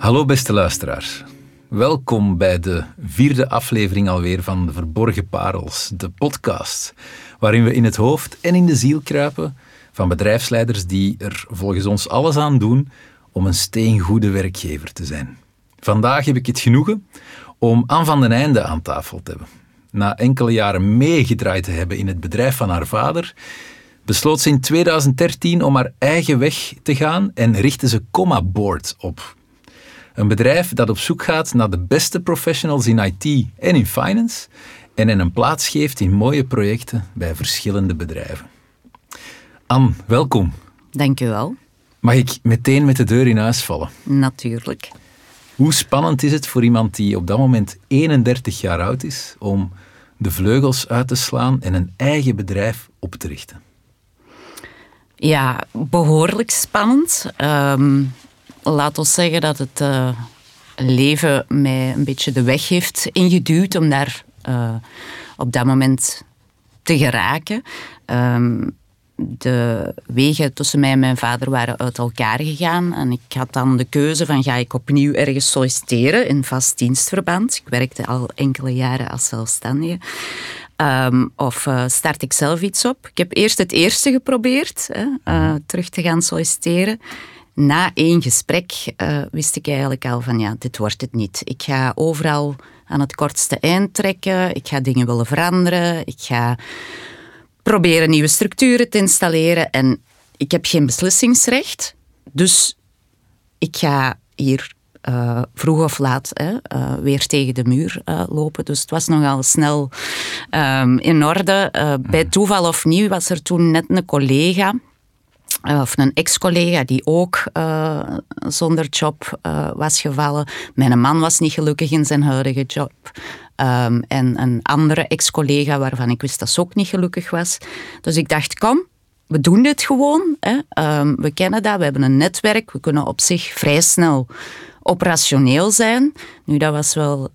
Hallo beste luisteraars. Welkom bij de vierde aflevering alweer van De Verborgen Parels, de podcast, waarin we in het hoofd en in de ziel kruipen van bedrijfsleiders die er volgens ons alles aan doen om een steengoede werkgever te zijn. Vandaag heb ik het genoegen om Anne van den Einde aan tafel te hebben. Na enkele jaren meegedraaid te hebben in het bedrijf van haar vader, besloot ze in 2013 om haar eigen weg te gaan en richtte ze Comma Board op. Een bedrijf dat op zoek gaat naar de beste professionals in IT en in finance en hen een plaats geeft in mooie projecten bij verschillende bedrijven. Anne, welkom. Dank u wel. Mag ik meteen met de deur in huis vallen? Natuurlijk. Hoe spannend is het voor iemand die op dat moment 31 jaar oud is om de vleugels uit te slaan en een eigen bedrijf op te richten? Ja, behoorlijk spannend. Um, laat ons zeggen dat het uh, leven mij een beetje de weg heeft ingeduwd om daar uh, op dat moment te geraken. Um, de wegen tussen mij en mijn vader waren uit elkaar gegaan. En ik had dan de keuze van ga ik opnieuw ergens solliciteren in vast dienstverband. Ik werkte al enkele jaren als zelfstandige. Um, of uh, start ik zelf iets op? Ik heb eerst het eerste geprobeerd, hè, terug te gaan solliciteren. Na één gesprek uh, wist ik eigenlijk al van ja, dit wordt het niet. Ik ga overal aan het kortste eind trekken. Ik ga dingen willen veranderen. Ik ga proberen nieuwe structuren te installeren. En ik heb geen beslissingsrecht. Dus ik ga hier uh, vroeg of laat hè, uh, weer tegen de muur uh, lopen. Dus het was nogal snel um, in orde. bij mhm. toeval of niet was er toen net een collega. Of een ex-collega die ook zonder job was gevallen. Mijn man was niet gelukkig in zijn huidige job. Um, en een andere ex-collega waarvan ik wist dat ze ook niet gelukkig was. Dus ik dacht, kom, we doen dit gewoon. Hè. Um, we kennen dat, we hebben een netwerk. We kunnen op zich vrij snel operationeel zijn. Nu, dat was wel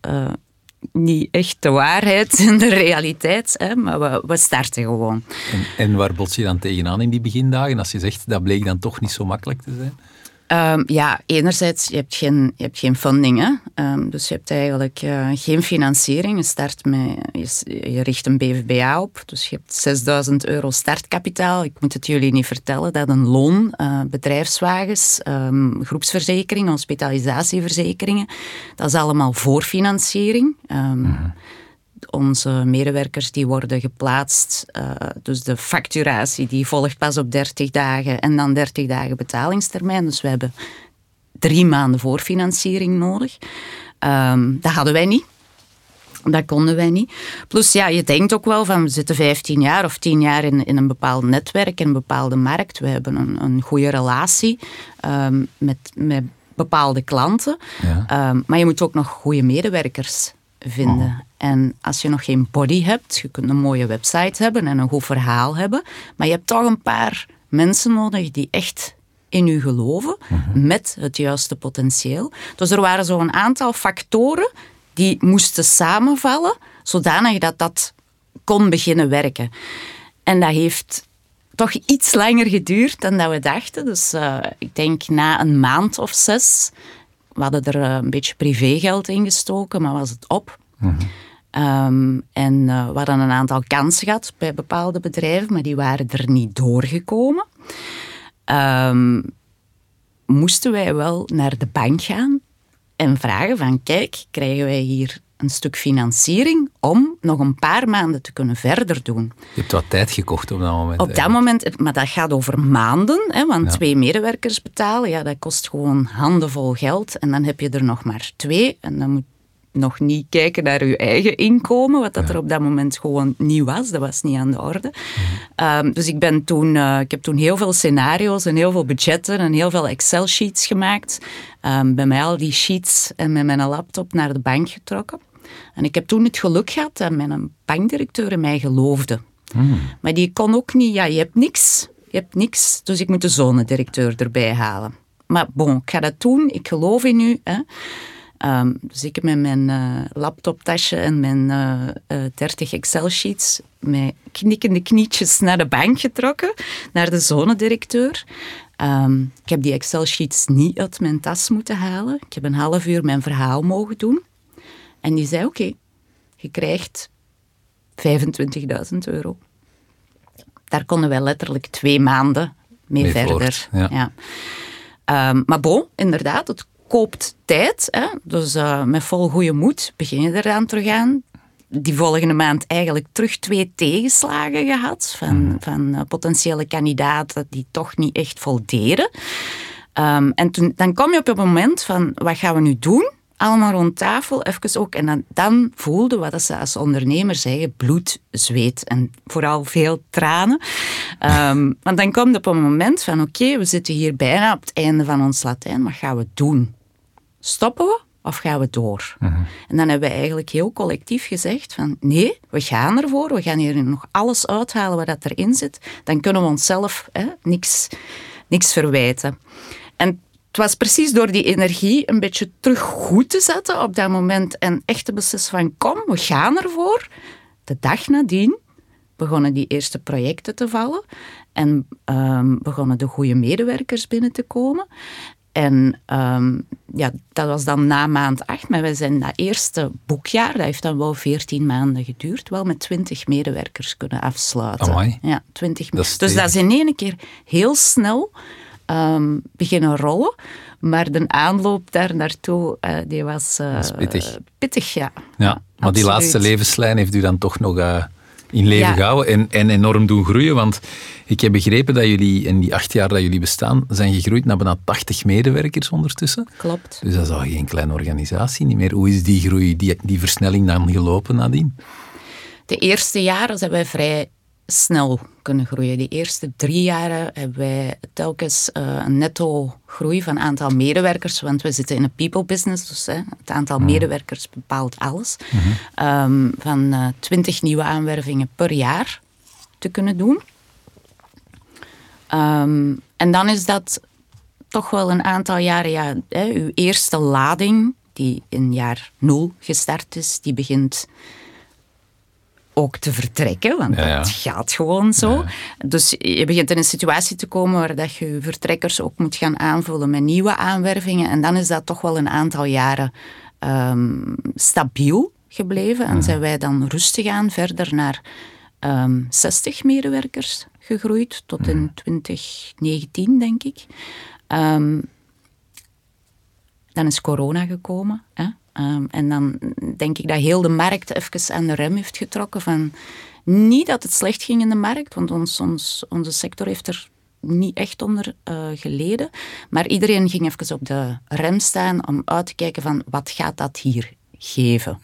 niet echt de waarheid in de realiteit, hè, maar we, we starten gewoon. En, en waar bots je dan tegenaan in die begindagen? Als je zegt, dat bleek dan toch niet zo makkelijk te zijn? Um, ja, enerzijds, je hebt geen, je hebt geen funding. Hè? Um, dus je hebt eigenlijk uh, geen financiering. Je, start met, je, richt een BVBA op. Dus je hebt 6000 euro startkapitaal. Ik moet het jullie niet vertellen. Dat een loon, uh, bedrijfswagens, um, groepsverzekeringen, hospitalisatieverzekeringen. Dat is allemaal voorfinanciering. Mm onze medewerkers die worden geplaatst. Uh, dus de facturatie die volgt pas op 30 dagen en dan 30 dagen betalingstermijn. Dus we hebben drie maanden voorfinanciering nodig. Um, dat hadden wij niet. Dat konden wij niet. Plus, ja, je denkt ook wel van we zitten 15 jaar of 10 jaar in, in een bepaald netwerk, in een bepaalde markt. We hebben een, een goede relatie um, met, met bepaalde klanten. Ja. Um, maar je moet ook nog goede medewerkers vinden. Oh. En als je nog geen body hebt, je kunt een mooie website hebben en een goed verhaal hebben, maar je hebt toch een paar mensen nodig die echt in u geloven, mhm. met het juiste potentieel. Dus er waren zo'n aantal factoren die moesten samenvallen, zodanig dat dat kon beginnen werken. En dat heeft toch iets langer geduurd dan dat we dachten. Dus uh, ik denk na een maand of zes we hadden er eh, een beetje privégeld in gestoken, maar was het op. Mhm. Um, en uh, we hadden een aantal kansen gehad bij bepaalde bedrijven, maar die waren er niet doorgekomen. Um, moesten wij wel naar de bank gaan en vragen van kijk, krijgen wij hier een stuk financiering om nog een paar maanden te kunnen verder doen. Je hebt wat tijd gekocht op dat moment. Op dat moment, maar dat gaat over maanden, hè, want twee medewerkers betalen, ja, dat kost gewoon handenvol geld. En dan heb je er nog maar twee en dan moet nog niet kijken naar je eigen inkomen, wat dat er op dat moment gewoon niet was. Dat was niet aan de orde. Um, dus ik, ben toen, uh, ik heb toen heel veel scenario's en heel veel budgetten en heel veel Excel-sheets gemaakt. Um, bij mij al die sheets en met mijn laptop naar de bank getrokken. En ik heb toen het geluk gehad dat mijn bankdirecteur in mij geloofde. Hmm. Maar die kon ook niet, ja, je hebt niks. Je hebt niks, dus ik moet de zonedirecteur erbij halen. Maar bon, ik ga dat doen, ik geloof in u. Hè. Um, dus ik heb met mijn uh, laptoptasje en mijn uh, uh, 30 Excel-sheets met knikkende knietjes naar de bank getrokken, naar de zonedirecteur. Ehm, ik heb die Excel-sheets niet uit mijn tas moeten halen. Ik heb een half uur mijn verhaal mogen doen. En die zei, oké, je krijgt 25.000 euro. Daar konden wij letterlijk twee maanden mee, Mee verder. voort, ja. Ehm, maar bon, inderdaad, het koopt tijd. Hè? Dus eh, met vol goede moed begin je eraan terug aan. Die volgende maand eigenlijk terug twee tegenslagen gehad van, van eh, potentiële kandidaten die toch niet echt voldeden. Ehm, en toen, dan kom je op het moment van, wat gaan we nu doen? Allemaal rond tafel, even ook. En dan, dan voelde wat ze als ondernemer zeggen, bloed, zweet en vooral veel tranen. Ehm, want dan komt op een moment van, oké, we zitten hier bijna op het einde van ons Latijn, wat gaan we doen? Stoppen we of gaan we door? En dan hebben we eigenlijk heel collectief gezegd van, nee, we gaan ervoor, we gaan hier nog alles uithalen wat dat erin zit. Dan kunnen we onszelf hè, niks, niks verwijten. En het was precies door die energie een beetje terug goed te zetten op dat moment en echt te beslissen van kom, we gaan ervoor. De dag nadien begonnen die eerste projecten te vallen en ehm, begonnen de goede medewerkers binnen te komen. En ehm, ja, dat was dan na maand acht, maar wij zijn dat eerste boekjaar, dat heeft dan wel veertien maanden geduurd, wel met twintig medewerkers kunnen afsluiten. Amai. Ja, twintig. Dat dus dat is in één keer heel snel ehm, beginnen rollen. Maar de aanloop daar naartoe, eh, die was eh, pittig. pittig, ja. Ja, maar die laatste levenslijn heeft u dan toch nog eh, in leven Ja. gehouden en, en enorm doen groeien. Want ik heb begrepen dat jullie in die acht jaar dat jullie bestaan, zijn gegroeid naar bijna 80 medewerkers ondertussen. Klopt. Dus dat is al geen kleine organisatie niet meer. Hoe is die groei, die, die versnelling dan gelopen nadien? De eerste jaren zijn wij vrij snel kunnen groeien. De eerste drie jaren hebben wij telkens eh, een netto groei van aantal medewerkers, want we zitten in een people business, dus hè, het aantal medewerkers bepaalt alles, Ehm, van eh 20 nieuwe aanwervingen per jaar te kunnen doen. Ehm, en dan is dat toch wel een aantal jaren, ja, hè, uw eerste lading, die in jaar nul gestart is, die begint ook te vertrekken, want Ja, ja. dat gaat gewoon zo. Dus je begint in een situatie te komen waar dat je je vertrekkers ook moet gaan aanvullen met nieuwe aanwervingen. En dan is dat toch wel een aantal jaren ehm, stabiel gebleven. En zijn wij dan rustig aan verder naar ehm 60 medewerkers gegroeid, tot in 2019, denk ik. Ehm, dan is corona gekomen. Hè? Ehm, en dan denk ik dat heel de markt even aan de rem heeft getrokken. Van, niet dat het slecht ging in de markt, want ons, ons, onze sector heeft er niet echt onder eh, geleden. Maar iedereen ging even op de rem staan om uit te kijken van wat gaat dat hier geven.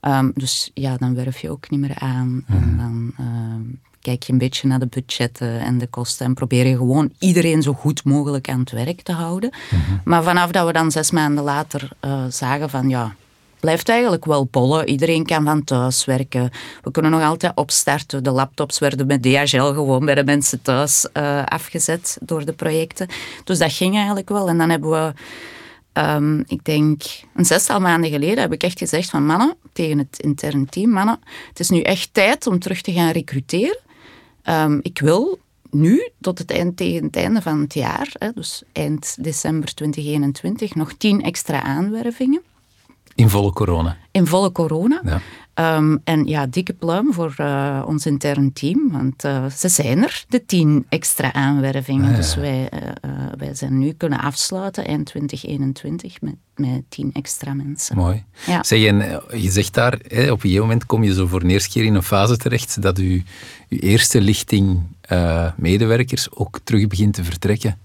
Ehm, dus ja, dan werf je ook niet meer aan. En dan ehm, kijk je een beetje naar de budgetten en de kosten en probeer je gewoon iedereen zo goed mogelijk aan het werk te houden. Maar vanaf dat we dan zes maanden later eh, zagen van ja, blijft eigenlijk wel bollen. Iedereen kan van thuis werken. We kunnen nog altijd opstarten. De laptops werden met DHL gewoon bij de mensen thuis eh, afgezet door de projecten. Dus dat ging eigenlijk wel. En dan hebben we Ehm, ik denk een zestal maanden geleden heb ik echt gezegd van mannen, tegen het interne team, mannen, het is nu echt tijd om terug te gaan recruteren. Ehm, ik wil nu, tot het eind, tegen het einde van het jaar, hè, dus eind december 2021, nog tien extra aanwervingen. In volle corona. In volle corona. Ja. Ehm, en ja, dikke pluim voor eh, ons intern team, want eh, ze zijn er, de tien extra aanwervingen. Ah, ja. Dus wij, eh, wij zijn nu kunnen afsluiten eind 2021 met, met tien extra mensen. Mooi. Ja. Zeg, en je zegt daar, hè, op een gegeven moment kom je zo voor de eerste keer in een fase terecht dat u, uw eerste lichting medewerkers ook terug begint te vertrekken.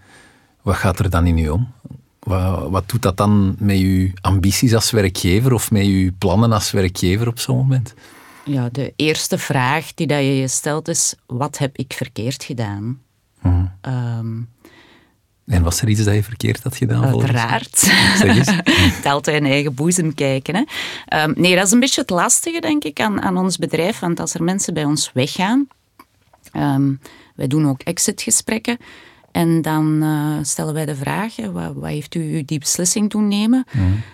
Wat gaat er dan in u om? Wat, wat doet dat dan met uw ambities als werkgever of met uw plannen als werkgever op zo'n moment? Ja, de eerste vraag die dat je je stelt is, wat heb ik verkeerd gedaan? Mhm. Ehm, En was er iets dat je verkeerd had gedaan? Uiteraard. Het altijd in eigen boezem kijken. Hè. Ehm, nee, dat is een beetje het lastige, denk ik, aan, aan ons bedrijf. Want als er mensen bij ons weggaan, ehm, wij doen ook exitgesprekken. En dan eh, stellen wij de vraag, wat, wat heeft u die beslissing doen nemen?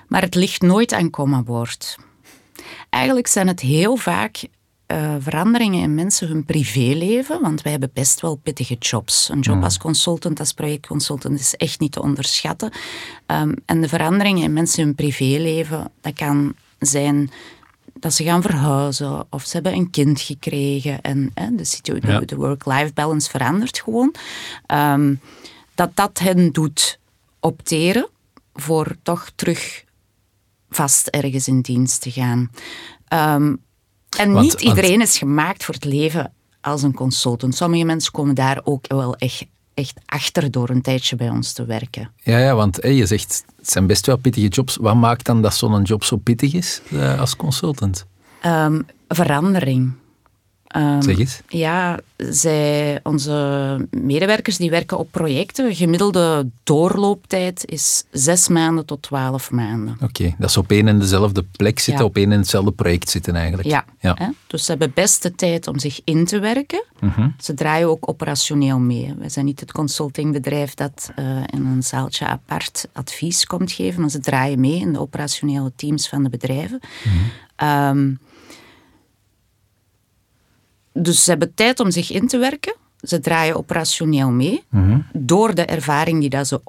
Maar het ligt nooit aan kommawoord. Eigenlijk zijn het heel vaak uh, veranderingen in mensen hun privéleven, want wij hebben best wel pittige jobs. Een job als consultant, als projectconsultant is echt niet te onderschatten. Um, en de veranderingen in mensen hun privéleven, dat kan zijn dat ze gaan verhuizen of ze hebben een kind gekregen en hè, de, de, de work-life balance verandert gewoon. Um, dat dat hen doet opteren voor toch terug vast ergens in dienst te gaan. Um, en niet iedereen is gemaakt voor het leven als een consultant. Sommige mensen komen daar ook wel echt, echt achter door een tijdje bij ons te werken. Ja, ja want je zegt, het zijn best wel pittige jobs. Wat maakt dan dat zo'n job zo pittig is uh, als consultant? Um, verandering. Um, zeg eens. Ja, zij, onze medewerkers die werken op projecten. Gemiddelde doorlooptijd is zes maanden tot twaalf maanden. Oké, dat is op één en dezelfde plek zitten, op één en hetzelfde project zitten eigenlijk. Ja, ja. Hè? dus ze hebben best de tijd om zich in te werken. Mhm. Ze draaien ook operationeel mee. We zijn niet het consultingbedrijf dat uh, in een zaaltje apart advies komt geven, maar ze draaien mee in de operationele teams van de bedrijven. Mm dus ze hebben tijd om zich in te werken. Ze draaien operationeel mee. Mhm. Door de ervaring die dat ze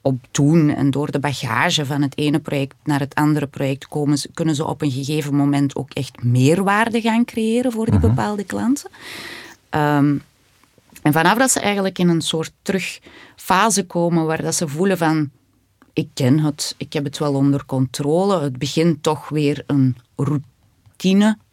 opdoen en door de bagage van het ene project naar het andere project komen, kunnen ze op een gegeven moment ook echt meerwaarde gaan creëren voor die mhm. bepaalde klanten. Um, en vanaf dat ze eigenlijk in een soort terugfase komen waar dat ze voelen van ik ken het, ik heb het wel onder controle, het begint toch weer een routine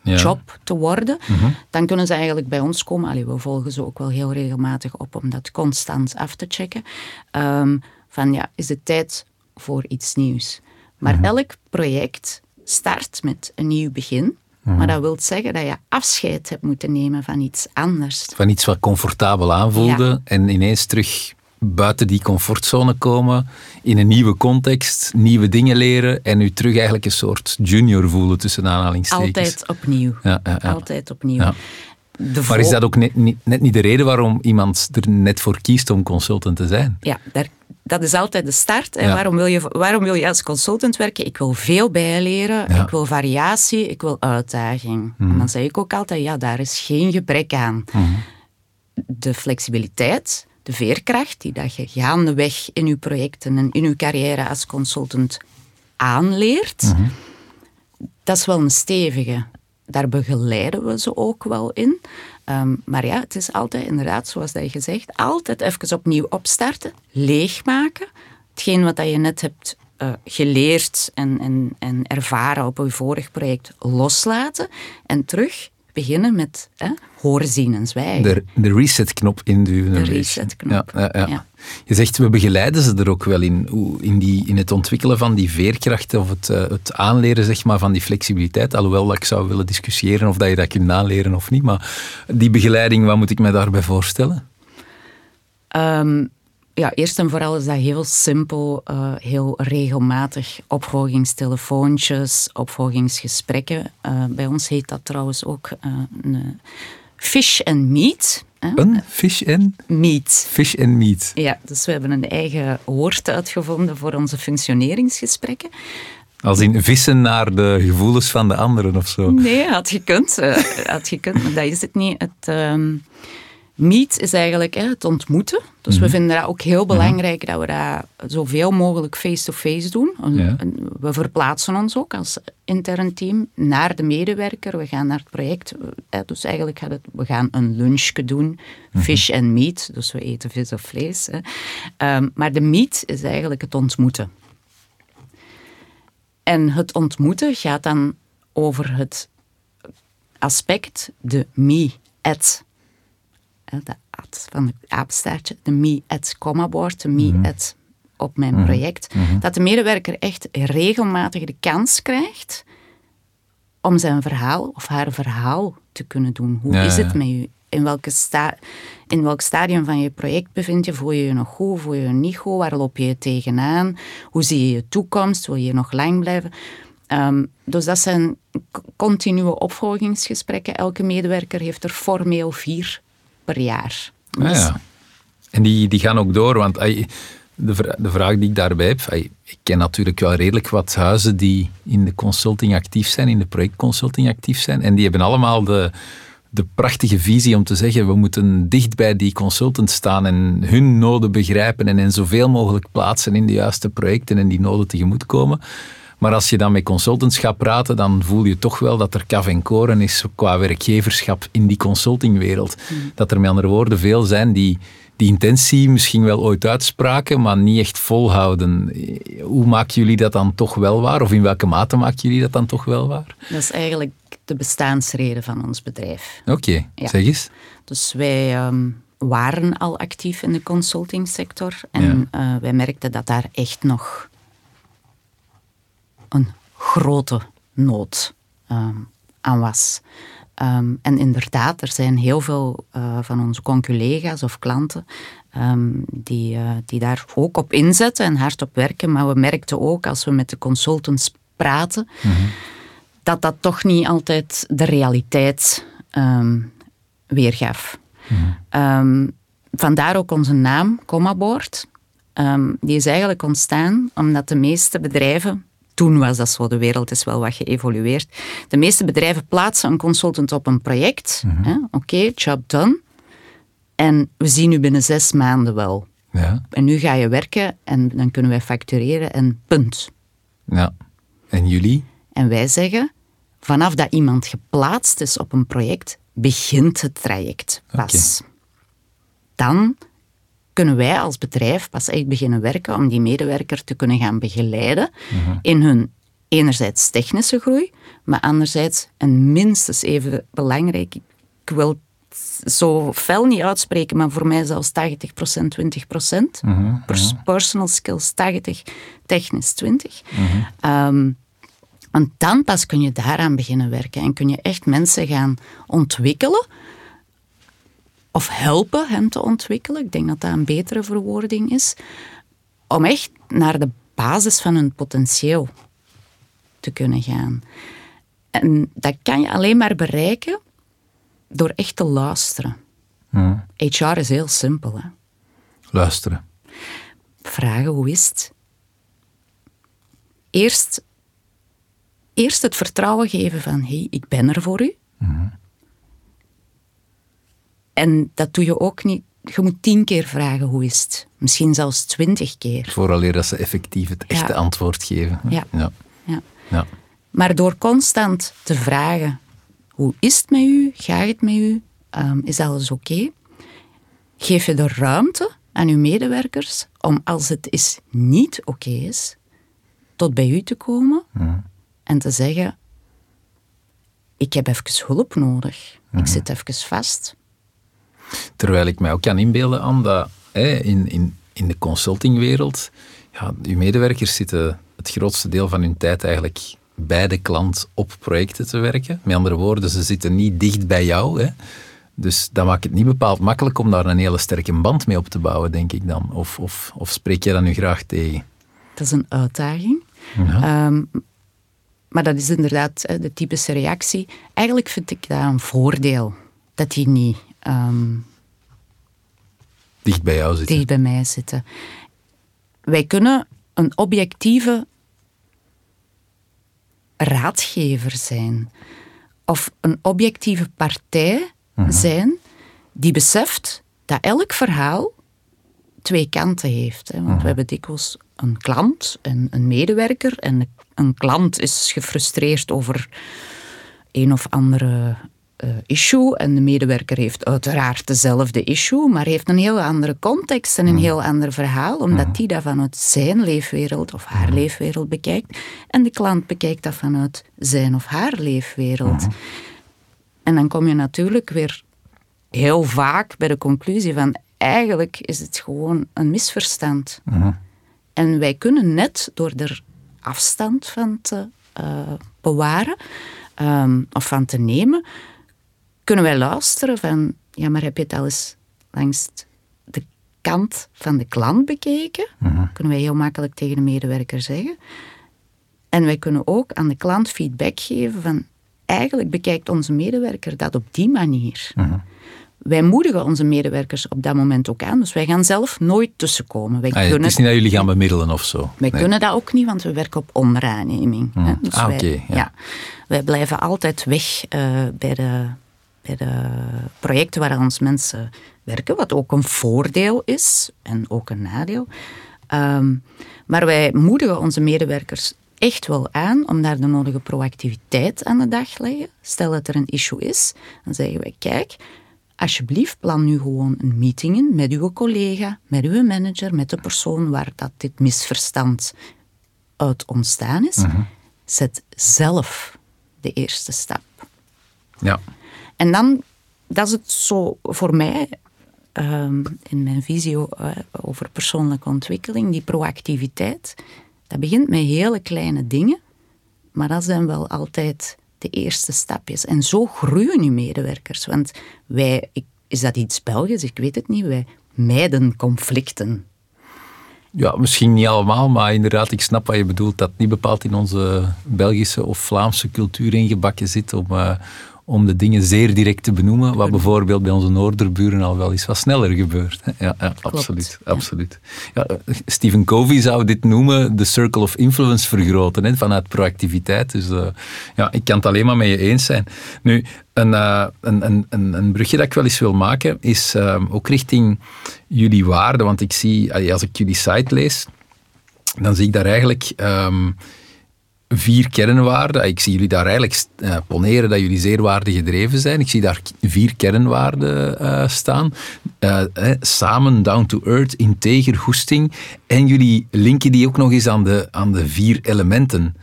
job te worden, mhm. dan kunnen ze eigenlijk bij ons komen. Allee, we volgen ze ook wel heel regelmatig op om dat constant af te checken. Um, van ja, is het tijd voor iets nieuws? Maar mhm. elk project start met een nieuw begin. Mhm. Maar dat wil zeggen dat je afscheid hebt moeten nemen van iets anders. Van iets wat comfortabel aanvoelde en ineens terug buiten die comfortzone komen, in een nieuwe context, nieuwe dingen leren en u terug eigenlijk een soort junior voelen tussen aanhalingstekens. Altijd opnieuw. Ja, ja, ja. Altijd opnieuw. Maar is dat ook net, net, niet de reden waarom iemand er net voor kiest om consultant te zijn? Ja, daar, dat is altijd de start. En waarom, wil je, waarom wil je als consultant werken? Ik wil veel bijleren, ik wil variatie, ik wil uitdaging. En mhm. dan zeg ik ook altijd, ja, daar is geen gebrek aan. Mhm. De flexibiliteit, de veerkracht die dat je gaandeweg in je projecten en in je carrière als consultant aanleert, dat is wel een stevige. Daar begeleiden we ze ook wel in. Ehm, maar ja, het is altijd inderdaad, zoals dat je gezegd, altijd even opnieuw opstarten, leegmaken. Hetgeen wat dat je net hebt uh, geleerd en, en, en ervaren op je vorig project loslaten en terug beginnen met hè, horen, zien en zwijgen. De, de resetknop induwen. De resetknop. Ja, ja, ja. Je zegt, we begeleiden ze er ook wel in, in, die, in het ontwikkelen van die veerkracht of het, uh, het aanleren zeg maar, van die flexibiliteit. Alhoewel dat ik zou willen discussiëren of dat je dat kunt aanleren of niet. Maar die begeleiding, wat moet ik me daarbij voorstellen? Um, ja, eerst en vooral is dat heel simpel, uh, heel regelmatig opvolgingstelefoontjes, opvolgingsgesprekken. Uh, bij ons heet dat trouwens ook uh, een fish and meat. Een fish and? Meat. Fish and meat. Ja, dus we hebben een eigen woord uitgevonden voor onze functioneringsgesprekken. Als in vissen naar de gevoelens van de anderen of zo? Nee, had gekund. had gekund, maar dat is het niet. Het... Ehm, Meet is eigenlijk hè, het ontmoeten. Dus we mhm. vinden dat ook heel mhm. belangrijk dat we dat zoveel mogelijk face-to-face doen. We verplaatsen ons ook als intern team naar de medewerker. We gaan naar het project. Dus eigenlijk gaat het, we gaan een lunchje doen. Mhm. Fish and meat, dus we eten vis of vlees. Hè. Ehm, maar de meet is eigenlijk het ontmoeten. En het ontmoeten gaat dan over het aspect, de me, at de at van het apenstaartje, de me at comma board, de me mhm. at op mijn mhm. project, mhm. dat de medewerker echt regelmatig de kans krijgt om zijn verhaal of haar verhaal te kunnen doen. Hoe is het met u? In, welke sta in welk stadium van je project bevind je? Voel je je nog goed? Voel je je niet goed? Waar loop je tegenaan? Hoe zie je je toekomst? Wil je nog lang blijven? Um, dus dat zijn continue opvolgingsgesprekken. Elke medewerker heeft er formeel vier per jaar. Ah, ja. En die, die gaan ook door, want de, de vraag die ik daarbij heb, ik ken natuurlijk wel redelijk wat huizen die in de consulting actief zijn, in de projectconsulting actief zijn, en die hebben allemaal de, de prachtige visie om te zeggen, we moeten dicht bij die consultants staan en hun noden begrijpen en hen zoveel mogelijk plaatsen in de juiste projecten en die noden tegemoetkomen. Maar als je dan met consultants gaat praten, dan voel je toch wel dat er kaf en koren is qua werkgeverschap in die consultingwereld. Hmm. Dat er met andere woorden veel zijn die die intentie misschien wel ooit uitspraken, maar niet echt volhouden. Hoe maken jullie dat dan toch wel waar? Of in welke mate maken jullie dat dan toch wel waar? Dat is eigenlijk de bestaansreden van ons bedrijf. Oké, zeg eens. Dus wij ehm, waren al actief in de consultingsector en eh, wij merkten dat daar echt nog een grote nood ehm, aan was. Ehm, en inderdaad, er zijn heel veel uh, van onze conculega's of klanten ehm, die, uh, die daar ook op inzetten en hard op werken. Maar we merkten ook als we met de consultants praten, mhm. dat dat toch niet altijd de realiteit um, weergaf. Mhm. vandaar ook onze naam, Comaboard. die is eigenlijk ontstaan omdat de meeste bedrijven toen was dat zo, de wereld is wel wat geëvolueerd. De meeste bedrijven plaatsen een consultant op een project. Mhm. Oké, job done. En we zien u binnen zes maanden wel. Ja. En nu ga je werken en dan kunnen wij factureren en punt. Ja. En jullie? En wij zeggen, vanaf dat iemand geplaatst is op een project, begint het traject pas. Dan kunnen wij als bedrijf pas echt beginnen werken om die medewerker te kunnen gaan begeleiden mhm. in hun enerzijds technische groei, maar anderzijds, en minstens even belangrijk, ik wil zo fel niet uitspreken, maar voor mij zelfs 80%, 20%. Mm Personal skills 80, technisch 20. Mm want dan pas kun je daaraan beginnen werken en kun je echt mensen gaan ontwikkelen of helpen hen te ontwikkelen. Ik denk dat dat een betere verwoording is. Om echt naar de basis van hun potentieel te kunnen gaan. En dat kan je alleen maar bereiken door echt te luisteren. Hmm. HR is heel simpel. Hè? Luisteren. Vragen hoe is het? Eerst, eerst het vertrouwen geven van hey, ik ben er voor u. Hmm. En dat doe je ook niet. Je moet tien keer vragen hoe is het. Misschien zelfs twintig keer. Vooraleer dat ze effectief het echte antwoord geven. Ja. Ja. ja. ja. Maar door constant te vragen, hoe is het met u? Gaat het met u? Um, is alles oké? Geef je de ruimte aan uw medewerkers om als het is niet oké is, tot bij u te komen en te zeggen, ik heb even hulp nodig. Ik zit even vast. Terwijl ik mij ook kan inbeelden aan dat hè, in, in, in de consultingwereld, ja, uw medewerkers zitten het grootste deel van hun tijd eigenlijk bij de klant op projecten te werken. Met andere woorden, ze zitten niet dicht bij jou. Hè. Dus dat maakt het niet bepaald makkelijk om daar een hele sterke band mee op te bouwen, denk ik dan. Of, of, of spreek je dat nu graag tegen? Dat is een uitdaging. Ehm, maar dat is inderdaad de typische reactie. Eigenlijk vind ik dat een voordeel. Dat die niet Ehm, dicht bij jou zitten. Dicht bij mij zitten. Wij kunnen een objectieve raadgever zijn. Of een objectieve partij mhm. zijn die beseft dat elk verhaal twee kanten heeft. Hè. Want we mhm. hebben dikwijls een klant en een medewerker. En een klant is gefrustreerd over een of andere issue. En de medewerker heeft uiteraard dezelfde issue, maar heeft een heel andere context en een mhm. heel ander verhaal, omdat mhm. die dat vanuit zijn leefwereld of haar mhm. leefwereld bekijkt. En de klant bekijkt dat vanuit zijn of haar leefwereld. En dan kom je natuurlijk weer heel vaak bij de conclusie van eigenlijk is het gewoon een misverstand. En wij kunnen net door er afstand van te uh, bewaren um, of van te nemen, kunnen wij luisteren van, ja, maar heb je het al eens langs de kant van de klant bekeken? Mhm. Kunnen wij heel makkelijk tegen de medewerker zeggen. En wij kunnen ook aan de klant feedback geven van, eigenlijk bekijkt onze medewerker dat op die manier. Mhm. wij moedigen onze medewerkers op dat moment ook aan. Dus wij gaan zelf nooit tussenkomen. Wij Ah, ja, het is niet dat jullie gaan bemiddelen of zo. wij Nee. kunnen dat ook niet, want we werken op onderaanneming. hè. Dus Ah, ja. wij blijven altijd weg eh, bij, de, bij de projecten waar ons mensen werken, wat ook een voordeel is en ook een nadeel. Ehm, maar wij moedigen onze medewerkers echt wel aan om daar de nodige proactiviteit aan de dag te leggen. Stel dat er een issue is, dan zeggen wij, kijk, alsjeblieft plan nu gewoon een meeting in met uw collega, met uw manager, met de persoon waar dat dit misverstand uit ontstaan is. Zet zelf de eerste stap. Ja. En dan, dat is het zo voor mij, ehm, in mijn visie eh, over persoonlijke ontwikkeling, die proactiviteit. Dat begint met hele kleine dingen, maar dat zijn wel altijd de eerste stapjes. En zo groeien uw medewerkers. Want wij, ik, is dat iets Belgisch? Ik weet het niet. Wij mijden conflicten. Ja, misschien niet allemaal, maar inderdaad, ik snap wat je bedoelt. Dat niet bepaald in onze Belgische of Vlaamse cultuur ingebakken zit om, eh, om de dingen zeer direct te benoemen. Wat bijvoorbeeld bij onze Noorderburen al wel eens wat sneller gebeurt. hè. Ja, ja absoluut. absoluut. Ja, eh, Stephen Covey zou dit noemen de circle of influence vergroten, hè, vanuit proactiviteit. Dus eh, ja, ik kan het alleen maar met je eens zijn. Nu, een, eh, een, een, een, een brugje dat ik wel eens wil maken, is ook richting jullie waarden. Want ik zie, als ik jullie site lees, dan zie ik daar eigenlijk ehm, vier kernwaarden. Ik zie jullie daar eigenlijk eh, poneren dat jullie zeer waardegedreven zijn. Ik zie daar vier kernwaarden eh, staan. Eh, samen, down to earth, integer, goesting. En jullie linken die ook nog eens aan de, aan de vier elementen.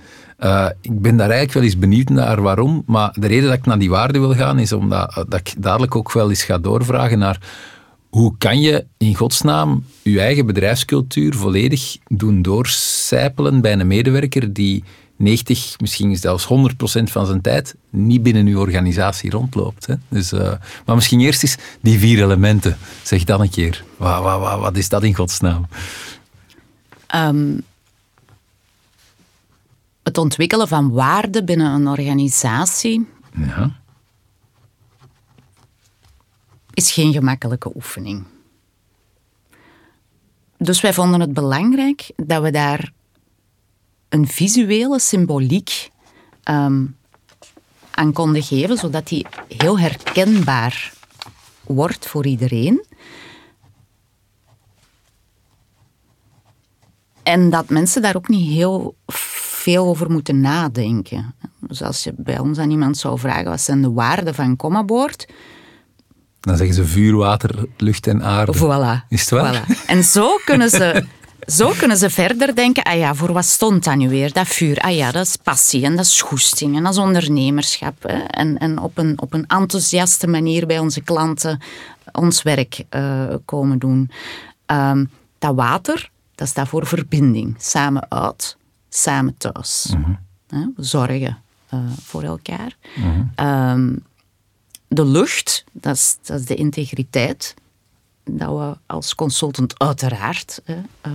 Ik ben daar eigenlijk wel eens benieuwd naar waarom. Maar de reden dat ik naar die waarden wil gaan, is omdat dat ik dadelijk ook wel eens ga doorvragen naar hoe kan je in godsnaam je eigen bedrijfscultuur volledig doen doorcijpelen bij een medewerker die 90, misschien zelfs 100% van zijn tijd niet binnen uw organisatie rondloopt. Hè? Dus, eh, maar misschien eerst eens die vier elementen. Zeg dan een keer. Wat, wat, wat, wat is dat in godsnaam? Ehm, het ontwikkelen van waarden binnen een organisatie Ja. is geen gemakkelijke oefening. Dus wij vonden het belangrijk dat we daar een visuele symboliek ehm, aan konden geven, zodat die heel herkenbaar wordt voor iedereen. En dat mensen daar ook niet heel veel over moeten nadenken. Dus als je bij ons aan iemand zou vragen wat zijn de waarden van Commaboard, Dan zeggen ze vuur, water, lucht en aarde. Voilà. Is het waar? Voilà. En zo kunnen, ze, zo kunnen ze verder denken, ah ja, voor wat stond dat nu weer, dat vuur? Ah ja, dat is passie en dat is goesting en dat is ondernemerschap. Hè? En, en op, een, op een enthousiaste manier bij onze klanten ons werk eh, komen doen. Ehm, dat water, dat staat voor verbinding. Samen uit, samen thuis. Hè? We zorgen eh, voor elkaar. Ehm, de lucht, dat is, dat is de integriteit. Dat we als consultant uiteraard hè, eh,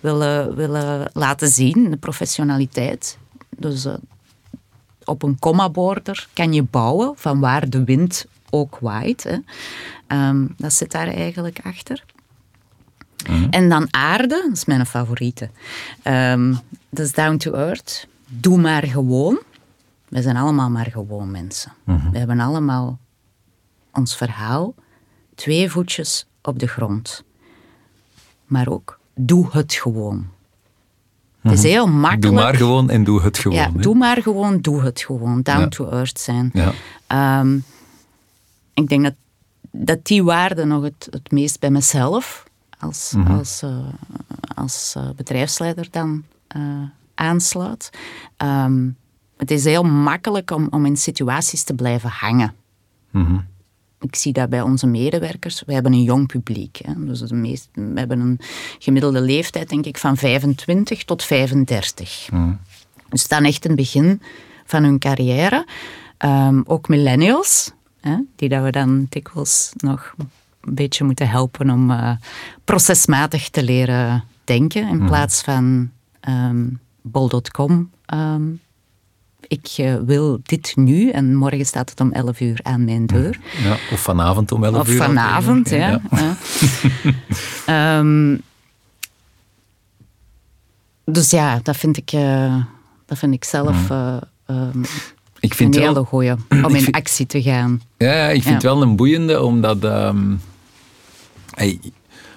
willen, willen laten zien, de professionaliteit. Dus eh, op een comma-border kan je bouwen van waar de wind ook waait. Hè. Ehm, dat zit daar eigenlijk achter. En dan aarde, dat is mijn favoriete. Ehm, dat is down to earth. Doe maar gewoon. We zijn allemaal maar gewoon mensen. We hebben allemaal ons verhaal twee voetjes op de grond. Maar ook, doe het gewoon. Het is heel makkelijk. Doe maar gewoon en doe het gewoon. Ja, doe maar gewoon, doe het gewoon. Down Ja. to earth zijn. Ja. Ehm, ik denk dat, dat die waarde nog het, het meest bij mezelf als, Mhm. als, eh, als eh, bedrijfsleider dan eh, aansluit. Ehm, het is heel makkelijk om, om in situaties te blijven hangen. Mhm. Ik zie dat bij onze medewerkers. We hebben een jong publiek. Hè. Dus de meest, we hebben een gemiddelde leeftijd, denk ik, van 25 tot 35. Dus dan echt een begin van hun carrière. Ehm, ook millennials, hè, die dat we dan dikwijls nog een beetje moeten helpen om eh, procesmatig te leren denken. In plaats van ehm, bol.com ehm, Ik eh, wil dit nu en morgen staat het om 11 uur aan mijn deur. Ja, of vanavond om 11 Of uur. vanavond, ja. ja. ja. Ehm, dus ja, dat vind ik, eh, dat vind ik zelf eh, ehm, Ik vind een wel, hele goeie om in vind- actie te gaan. Ja, ik vind het wel een boeiende, omdat... ehm, hey,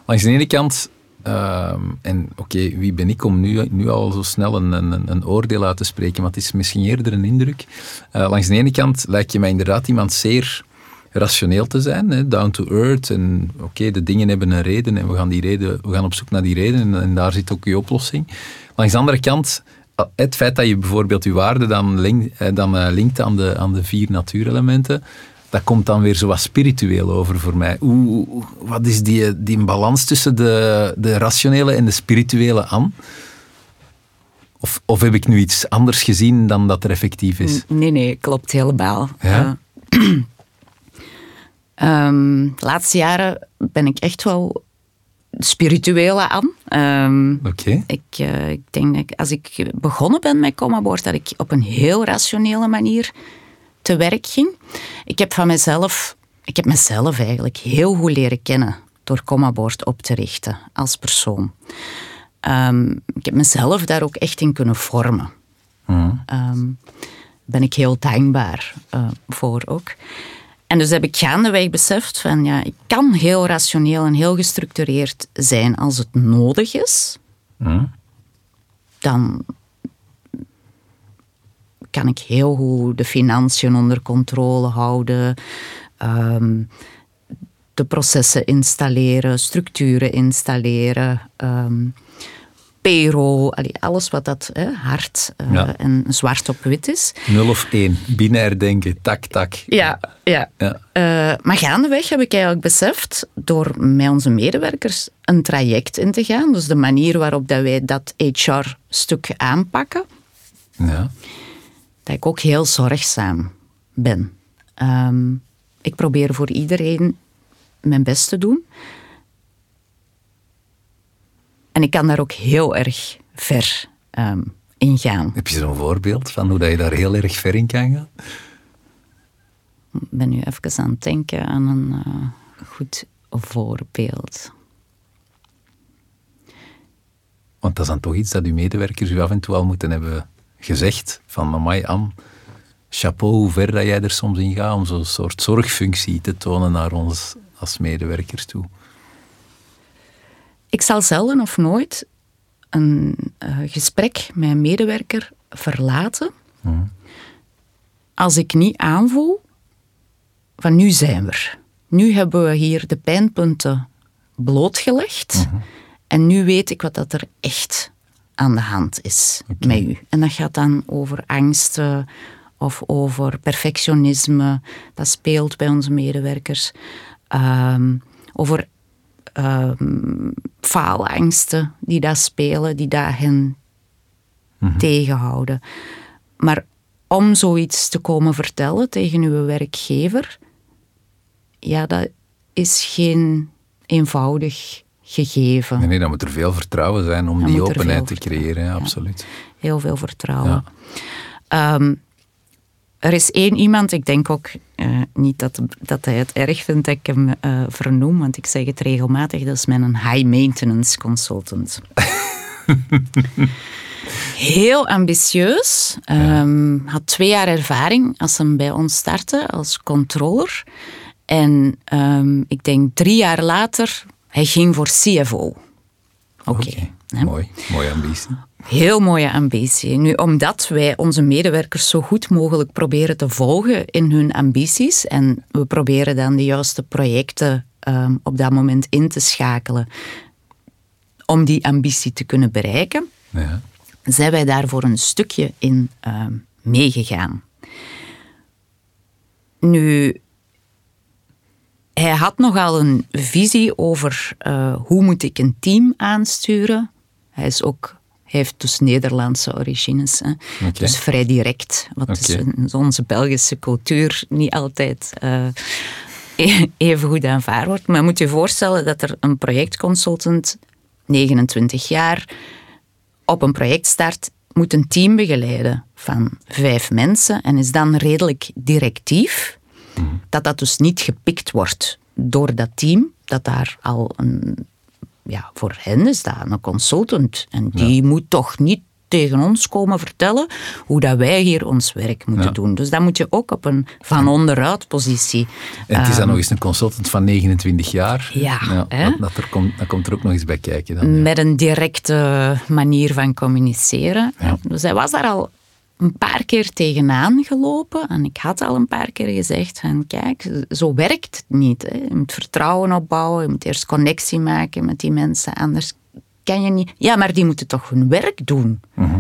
langs de ene kant... ehm, en oké, wie ben ik om nu, nu al zo snel een, een, een oordeel uit te spreken, maar het is misschien eerder een indruk. Eh, langs de ene kant lijkt je mij inderdaad iemand zeer rationeel te zijn, hè, down to earth. En oké, de dingen hebben een reden en we gaan, die reden, we gaan op zoek naar die reden en, en daar zit ook je oplossing. Langs de andere kant, eh, het feit dat je bijvoorbeeld je waarde dan, link, eh, dan linkt aan de, aan de vier natuurelementen, dat komt dan weer zo wat spiritueel over voor mij. Hoe, wat is die, die balans tussen de, de rationele en de spirituele aan? Of, of heb ik nu iets anders gezien dan dat er effectief is? Nee, nee, klopt helemaal. Ja? Eh, ehm, de laatste jaren ben ik echt wel spirituele aan. Oké. ik, eh, ik denk dat ik- als ik begonnen ben met Commaboard, dat ik op een heel rationele manier te werk ging. Ik heb van mezelf, ik heb mezelf eigenlijk heel goed leren kennen door Commaboard op te richten als persoon. Ehm, ik heb mezelf daar ook echt in kunnen vormen. Ehm, ben ik heel dankbaar eh, voor ook. En dus heb ik gaandeweg beseft van ja, ik kan heel rationeel en heel gestructureerd zijn als het nodig is. Mhm. Dan kan ik heel goed de financiën onder controle houden, ehm, de processen installeren, structuren installeren, ehm payroll, alles wat dat hè, hard eh, Ja. en zwart op wit is. Nul of één. Binair denken. Tak, tak. Ja, ja. Ja. Eh, maar gaandeweg heb ik eigenlijk beseft, door met onze medewerkers een traject in te gaan, dus de manier waarop dat wij dat HR-stuk aanpakken, Ja. Dat ik ook heel zorgzaam ben. Ehm, ik probeer voor iedereen mijn best te doen. En ik kan daar ook heel erg ver ehm, in gaan. Heb je zo'n voorbeeld van hoe dat je daar heel erg ver in kan gaan? Ik ben nu even aan het denken aan een eh, goed voorbeeld. Want dat is dan toch iets dat uw medewerkers u af en toe al moeten hebben gezegd. Van, amai, Am, chapeau hoe ver dat jij er soms in gaat om zo'n soort zorgfunctie te tonen naar ons als medewerkers toe. Ik zal zelden of nooit een eh, gesprek met een medewerker verlaten als ik niet aanvoel van nu zijn we er. Nu hebben we hier de pijnpunten blootgelegd en nu weet ik wat dat er echt aan de hand is met u. En dat gaat dan over angsten of over perfectionisme. Dat speelt bij onze medewerkers. Ehm, over ehm, faalangsten die daar spelen, die daar hen tegenhouden. Maar om zoiets te komen vertellen tegen uw werkgever, ja, dat is geen eenvoudig gegeven. Nee, nee, dan moet er veel vertrouwen zijn om Dan die openheid te creëren. Ja, absoluut. Heel veel vertrouwen. Ja. Ehm, er is één iemand, ik denk ook eh, niet dat, dat hij het erg vindt dat ik hem eh, vernoem, want ik zeg het regelmatig, dat is mijn high maintenance consultant. Heel ambitieus, ehm, had twee jaar ervaring als hij bij ons startte als controller. En ehm, ik denk drie jaar later, hij ging voor CFO. Oké. Hè. mooi. Mooie ambitie. Heel mooie ambitie. Nu, omdat wij onze medewerkers zo goed mogelijk proberen te volgen in hun ambities en we proberen dan de juiste projecten ehm, op dat moment in te schakelen om die ambitie te kunnen bereiken, Ja. zijn wij daarvoor een stukje in ehm, meegegaan. Nu, hij had nogal een visie over eh, hoe moet ik een team aansturen. Hij is ook, hij heeft dus Nederlandse origines, hè. Dus vrij direct. Wat is Oké. in onze Belgische cultuur niet altijd eh, e- even goed aanvaard wordt. Maar je moet je voorstellen dat er een projectconsultant, 29 jaar, op een project start, moet een team begeleiden van vijf mensen en is dan redelijk directief. Dat dat dus niet gepikt wordt door dat team, dat daar al een, ja, voor hen is dat een consultant. En die moet toch niet tegen ons komen vertellen hoe dat wij hier ons werk moeten doen. Dus dan moet je ook op een van onderuit positie. En het is dan nog eens een consultant van 29 jaar. Ja, dat, dat, er komt, dat komt er ook nog eens bij kijken. Dan, Met een directe manier van communiceren. Dus hij was daar al een paar keer tegenaan gelopen. En ik had al een paar keer gezegd van kijk, zo werkt het niet. Hè. Je moet vertrouwen opbouwen, je moet eerst connectie maken met die mensen. Anders kan je niet... Ja, maar die moeten toch hun werk doen? Mhm.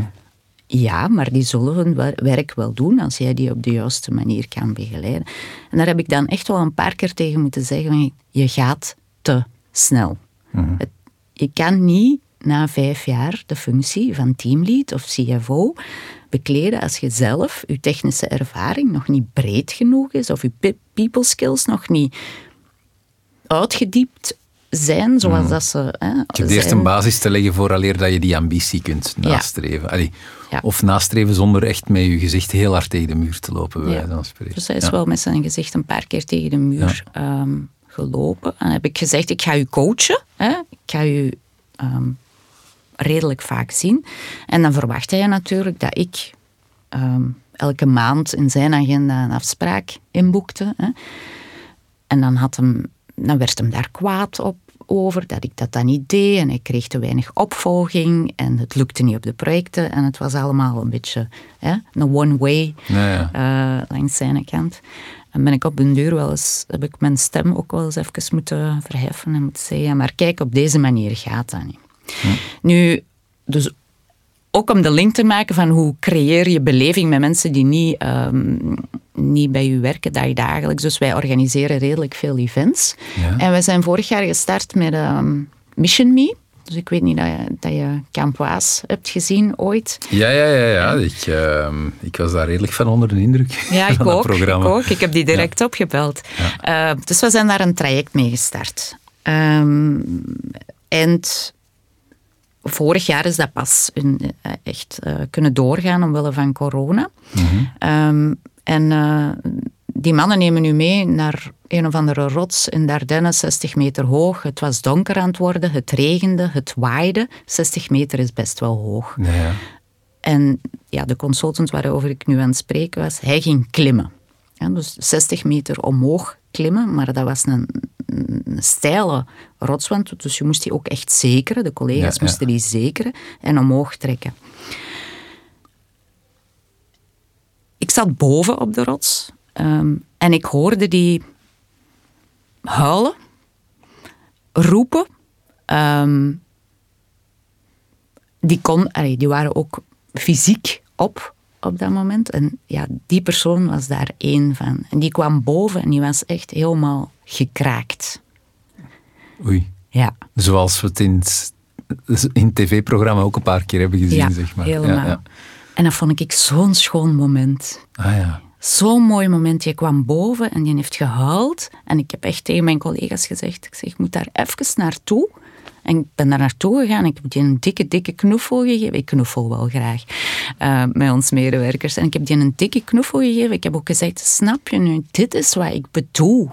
Ja, maar die zullen hun werk wel doen als jij die op de juiste manier kan begeleiden. En daar heb ik dan echt wel een paar keer tegen moeten zeggen, je gaat te snel. Mhm. Het, je kan niet na vijf jaar de functie van teamlead of CFO bekleden als je zelf je technische ervaring nog niet breed genoeg is of je people skills nog niet uitgediept zijn zoals Mhm. dat ze. Hè, Je hebt eerst een basis te leggen vooraleer dat je die ambitie kunt nastreven. Allee, Ja. Of nastreven zonder echt met je gezicht heel hard tegen de muur te lopen, bij Ja. wijze van spreken. Dus hij is wel met zijn gezicht een paar keer tegen de muur ehm, gelopen. En heb ik gezegd, ik ga u coachen. Hè? Ik ga u ehm, redelijk vaak zien. En dan verwacht hij natuurlijk dat ik ehm, elke maand in zijn agenda een afspraak inboekte. Hè? En dan, had hem, dan werd hem daar kwaad op over dat ik dat dan niet deed. En hij kreeg te weinig opvolging. En het lukte niet op de projecten. En het was allemaal een beetje hè, een one-way Ja, ja. eh, langs zijn kant. En ben ik op een deur wel eens, heb ik mijn stem ook wel eens even moeten verheffen en moeten zeggen, ja, maar kijk, op deze manier gaat dat niet. Nu, dus ook om de link te maken van hoe creëer je beleving met mensen die niet, ehm, niet bij je werken dagelijks. Dus wij organiseren redelijk veel events. Ja. En we zijn vorig jaar gestart met ehm, Mission Me. Dus ik weet niet dat je, dat je Campoise hebt gezien ooit. Ja, ja, ja. ja. Ik, ehm, ik was daar redelijk van onder de indruk Ja, ik ook, ik ook. Ik heb die direct opgebeld. Dus we zijn daar een traject mee gestart. En vorig jaar is dat pas in, eh, echt eh, kunnen doorgaan omwille van corona. Ehm, en eh, die mannen nemen nu mee naar een of andere rots in de Ardennen, 60 meter hoog. Het was donker aan het worden, het regende, het waaide. 60 meter is best wel hoog. Ja, ja. En ja, de consultant waarover ik nu aan het spreken was, hij ging klimmen. Ja, dus 60 meter omhoog klimmen, maar dat was een steile rotswand, dus je moest die ook echt zekeren. De collega's Ja, ja. moesten die zekeren en omhoog trekken. Ik zat boven op de rots ehm, en ik hoorde die huilen, roepen. Ehm, die, kon, allee, die waren ook fysiek op op dat moment. En ja, die persoon was daar één van. En die kwam boven en die was echt helemaal gekraakt. Oei. Ja, Zoals we het in het, in tv-programma ook een paar keer hebben gezien, ja zeg maar. helemaal. Ja, ja. En dat vond ik zo'n schoon moment. Ah ja. Zo'n mooi moment. Je kwam boven en die heeft gehuild. En ik heb echt tegen mijn collega's gezegd, ik zeg, ik moet daar even naartoe. En ik ben daar naartoe gegaan. Ik heb die een dikke, dikke knuffel gegeven. Ik knuffel wel graag eh, met ons medewerkers. En ik heb die een dikke knuffel gegeven. Ik heb ook gezegd, snap je nu, dit is wat ik bedoel.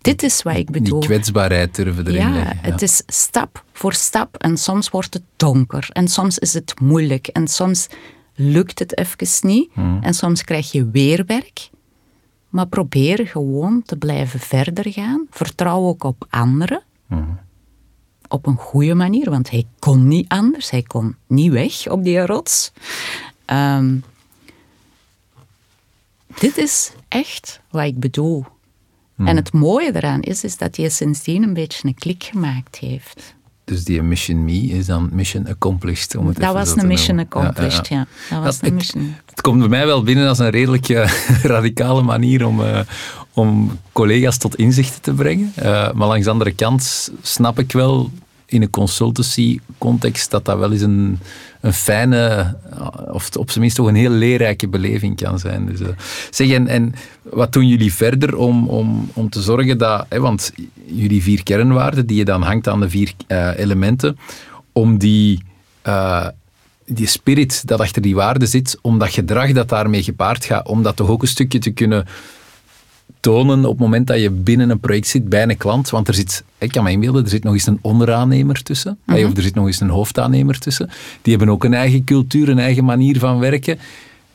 Dit is wat ik Die bedoel. kwetsbaarheid durven erin Ja, leggen. het is stap voor stap en soms wordt het donker en soms is het moeilijk en soms lukt het even niet en soms krijg je weer werk. Maar probeer gewoon te blijven verder gaan. Vertrouw ook op anderen. Op een goede manier, want hij kon niet anders. Hij kon niet weg op die rots. Ehm, dit is echt wat ik bedoel. En het mooie eraan is, is dat hij sindsdien een beetje een klik gemaakt heeft. Dus die mission me is dan mission accomplished. Om het Dat was een mission noemen. accomplished, ja. Dat was Ja, een ik- mission. Het komt bij mij wel binnen als een redelijk eh, radicale manier om, eh, om collega's tot inzichten te brengen. Eh, maar langs de andere kant snap ik wel in een consultancy-context dat dat wel eens een, een fijne, eh, of op zijn minst toch een heel leerrijke beleving kan zijn. Dus, eh, zeg, en, en wat doen jullie verder om, om, om te zorgen dat, hè, want jullie vier kernwaarden die je dan hangt aan de vier eh, elementen, om die... eh, die spirit dat achter die waarde zit, om dat gedrag dat daarmee gepaard gaat, om dat toch ook een stukje te kunnen tonen op het moment dat je binnen een project zit bij een klant. Want er zit, ik kan me inbeelden, er zit nog eens een onderaannemer tussen. Mhm. Of er zit nog eens een hoofdaannemer tussen. Die hebben ook een eigen cultuur, een eigen manier van werken.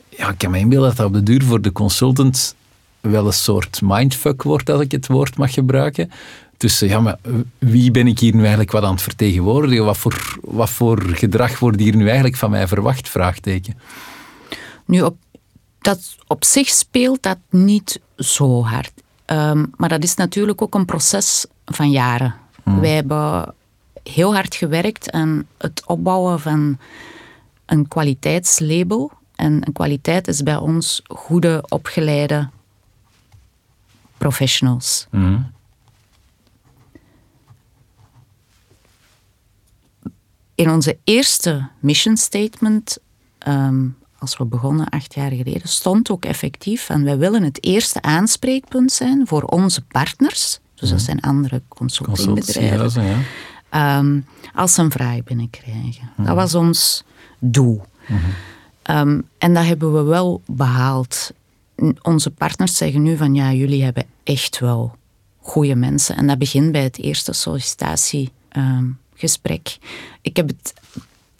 Ja, ik kan me inbeelden dat dat op de duur voor de consultant wel een soort mindfuck wordt, als ik het woord mag gebruiken. Tussen, ja, maar wie ben ik hier nu eigenlijk wat aan het vertegenwoordigen? Wat voor, wat voor gedrag wordt hier nu eigenlijk van mij verwacht? Vraagteken. Nu, op, dat, op zich speelt dat niet zo hard. Ehm, maar dat is natuurlijk ook een proces van jaren. Wij hebben heel hard gewerkt aan het opbouwen van een kwaliteitslabel. En een kwaliteit is bij ons goede, opgeleide professionals. In onze eerste mission statement, ehm, als we begonnen acht jaar geleden, stond ook effectief van wij willen het eerste aanspreekpunt zijn voor onze partners. Dus dat zijn andere consultingbedrijven. Ja. Ehm, als ze een vraag binnenkrijgen. Dat was ons doel. Ehm, en dat hebben we wel behaald. Onze partners zeggen nu van ja, jullie hebben echt wel goede mensen. En dat begint bij het eerste sollicitatiegesprek. ik heb het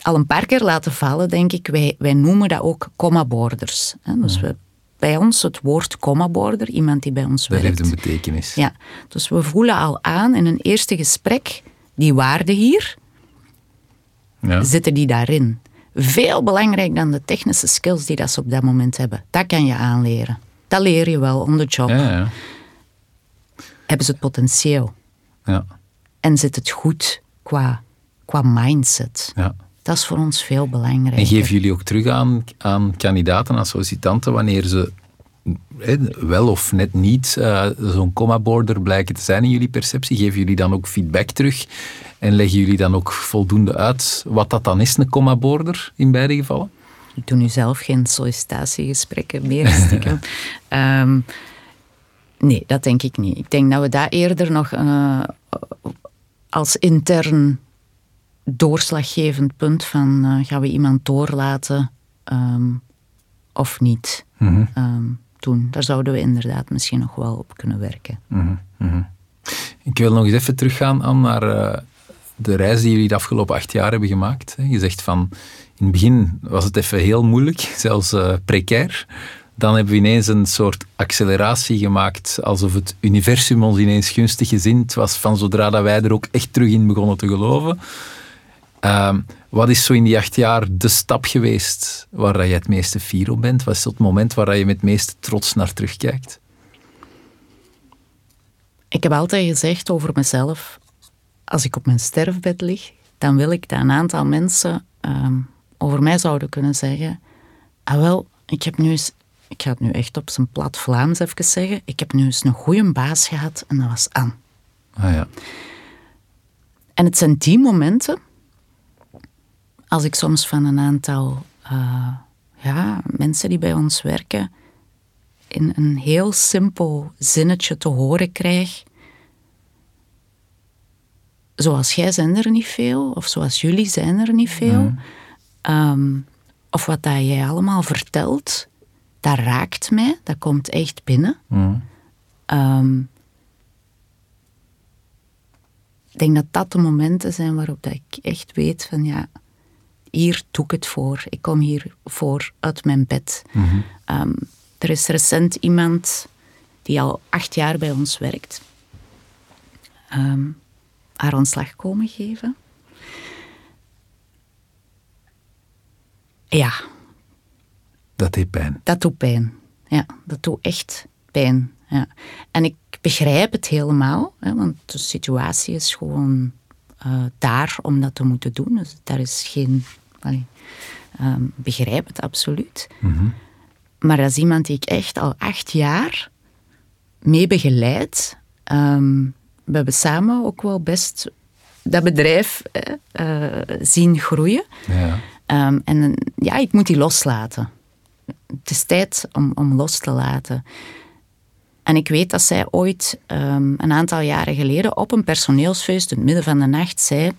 al een paar keer laten vallen, denk ik. Wij, wij noemen dat ook comma-borders. hè. Dus we, bij ons het woord comma-border, iemand die bij ons Dat werkt. heeft een betekenis. Ja, dus we voelen al aan in een eerste gesprek, die waarden hier, Ja. zitten die daarin. Veel belangrijk dan de technische skills die dat ze op dat moment hebben. Dat kan je aanleren. Dat leer je wel on the job. Ja, ja. Hebben ze het potentieel? ja, En zit het goed qua, qua mindset? ja. Dat is voor ons veel belangrijker. En geven jullie ook terug aan, aan kandidaten, aan sollicitanten, wanneer ze wel of net niet eh, zo'n comma-border blijken te zijn in jullie perceptie? Geven jullie dan ook feedback terug? En leggen jullie dan ook voldoende uit wat dat dan is, een comma-border, in beide gevallen? Ik doe nu zelf geen sollicitatiegesprekken meer. stiekem. Ehm, nee, dat denk ik niet. Ik denk dat we daar eerder nog eh, als intern doorslaggevend punt van eh, gaan we iemand doorlaten ehm, of niet ehm, doen. Daar zouden we inderdaad misschien nog wel op kunnen werken. Ik wil nog eens even teruggaan aan naar eh, de reis die jullie de afgelopen acht jaar hebben gemaakt. Je zegt van, in het begin was het even heel moeilijk, zelfs eh, precair. Dan hebben we ineens een soort acceleratie gemaakt, alsof het universum ons ineens gunstig gezind was, van zodra dat wij er ook echt terug in begonnen te geloven. Ehm, wat is zo in die acht jaar de stap geweest waar je het meeste fier op bent? Wat is het moment waar je met het meeste trots naar terugkijkt? Ik heb altijd gezegd over mezelf, als ik op mijn sterfbed lig, dan wil ik dat een aantal mensen ehm, over mij zouden kunnen zeggen, ah wel, ik heb nu eens, ik ga het nu echt op zijn plat Vlaams even zeggen, ik heb nu eens een goede baas gehad en dat was Anne. Ah ja. En het zijn die momenten, als ik soms van een aantal eh, ja, mensen die bij ons werken, in een heel simpel zinnetje te horen krijg. Zoals jij zijn er niet veel, of zoals jullie zijn er niet veel. Ehm, of wat dat jij allemaal vertelt, dat raakt mij, dat komt echt binnen. Ehm, ik denk dat dat de momenten zijn waarop dat ik echt weet van ja, hier doe ik het voor. Ik kom hier voor uit mijn bed. Ehm, er is recent iemand die al acht jaar bij ons werkt. ehm, haar ontslag komen geven. Ja, Dat deed pijn. dat doet pijn. Ja, dat doet echt pijn. Ja. En ik begrijp het helemaal, hè, want de situatie is gewoon eh, daar om dat te moeten doen. Dus daar is geen. Allee, ehm, begrijp het absoluut. Maar dat is iemand die ik echt al acht jaar mee begeleid. Ehm, we hebben samen ook wel best dat bedrijf eh, zien groeien. Ja. Ehm, en ja, ik moet die loslaten. Het is tijd om, om los te laten. En ik weet dat zij ooit een aantal jaren geleden op een personeelsfeest in het midden van de nacht zei: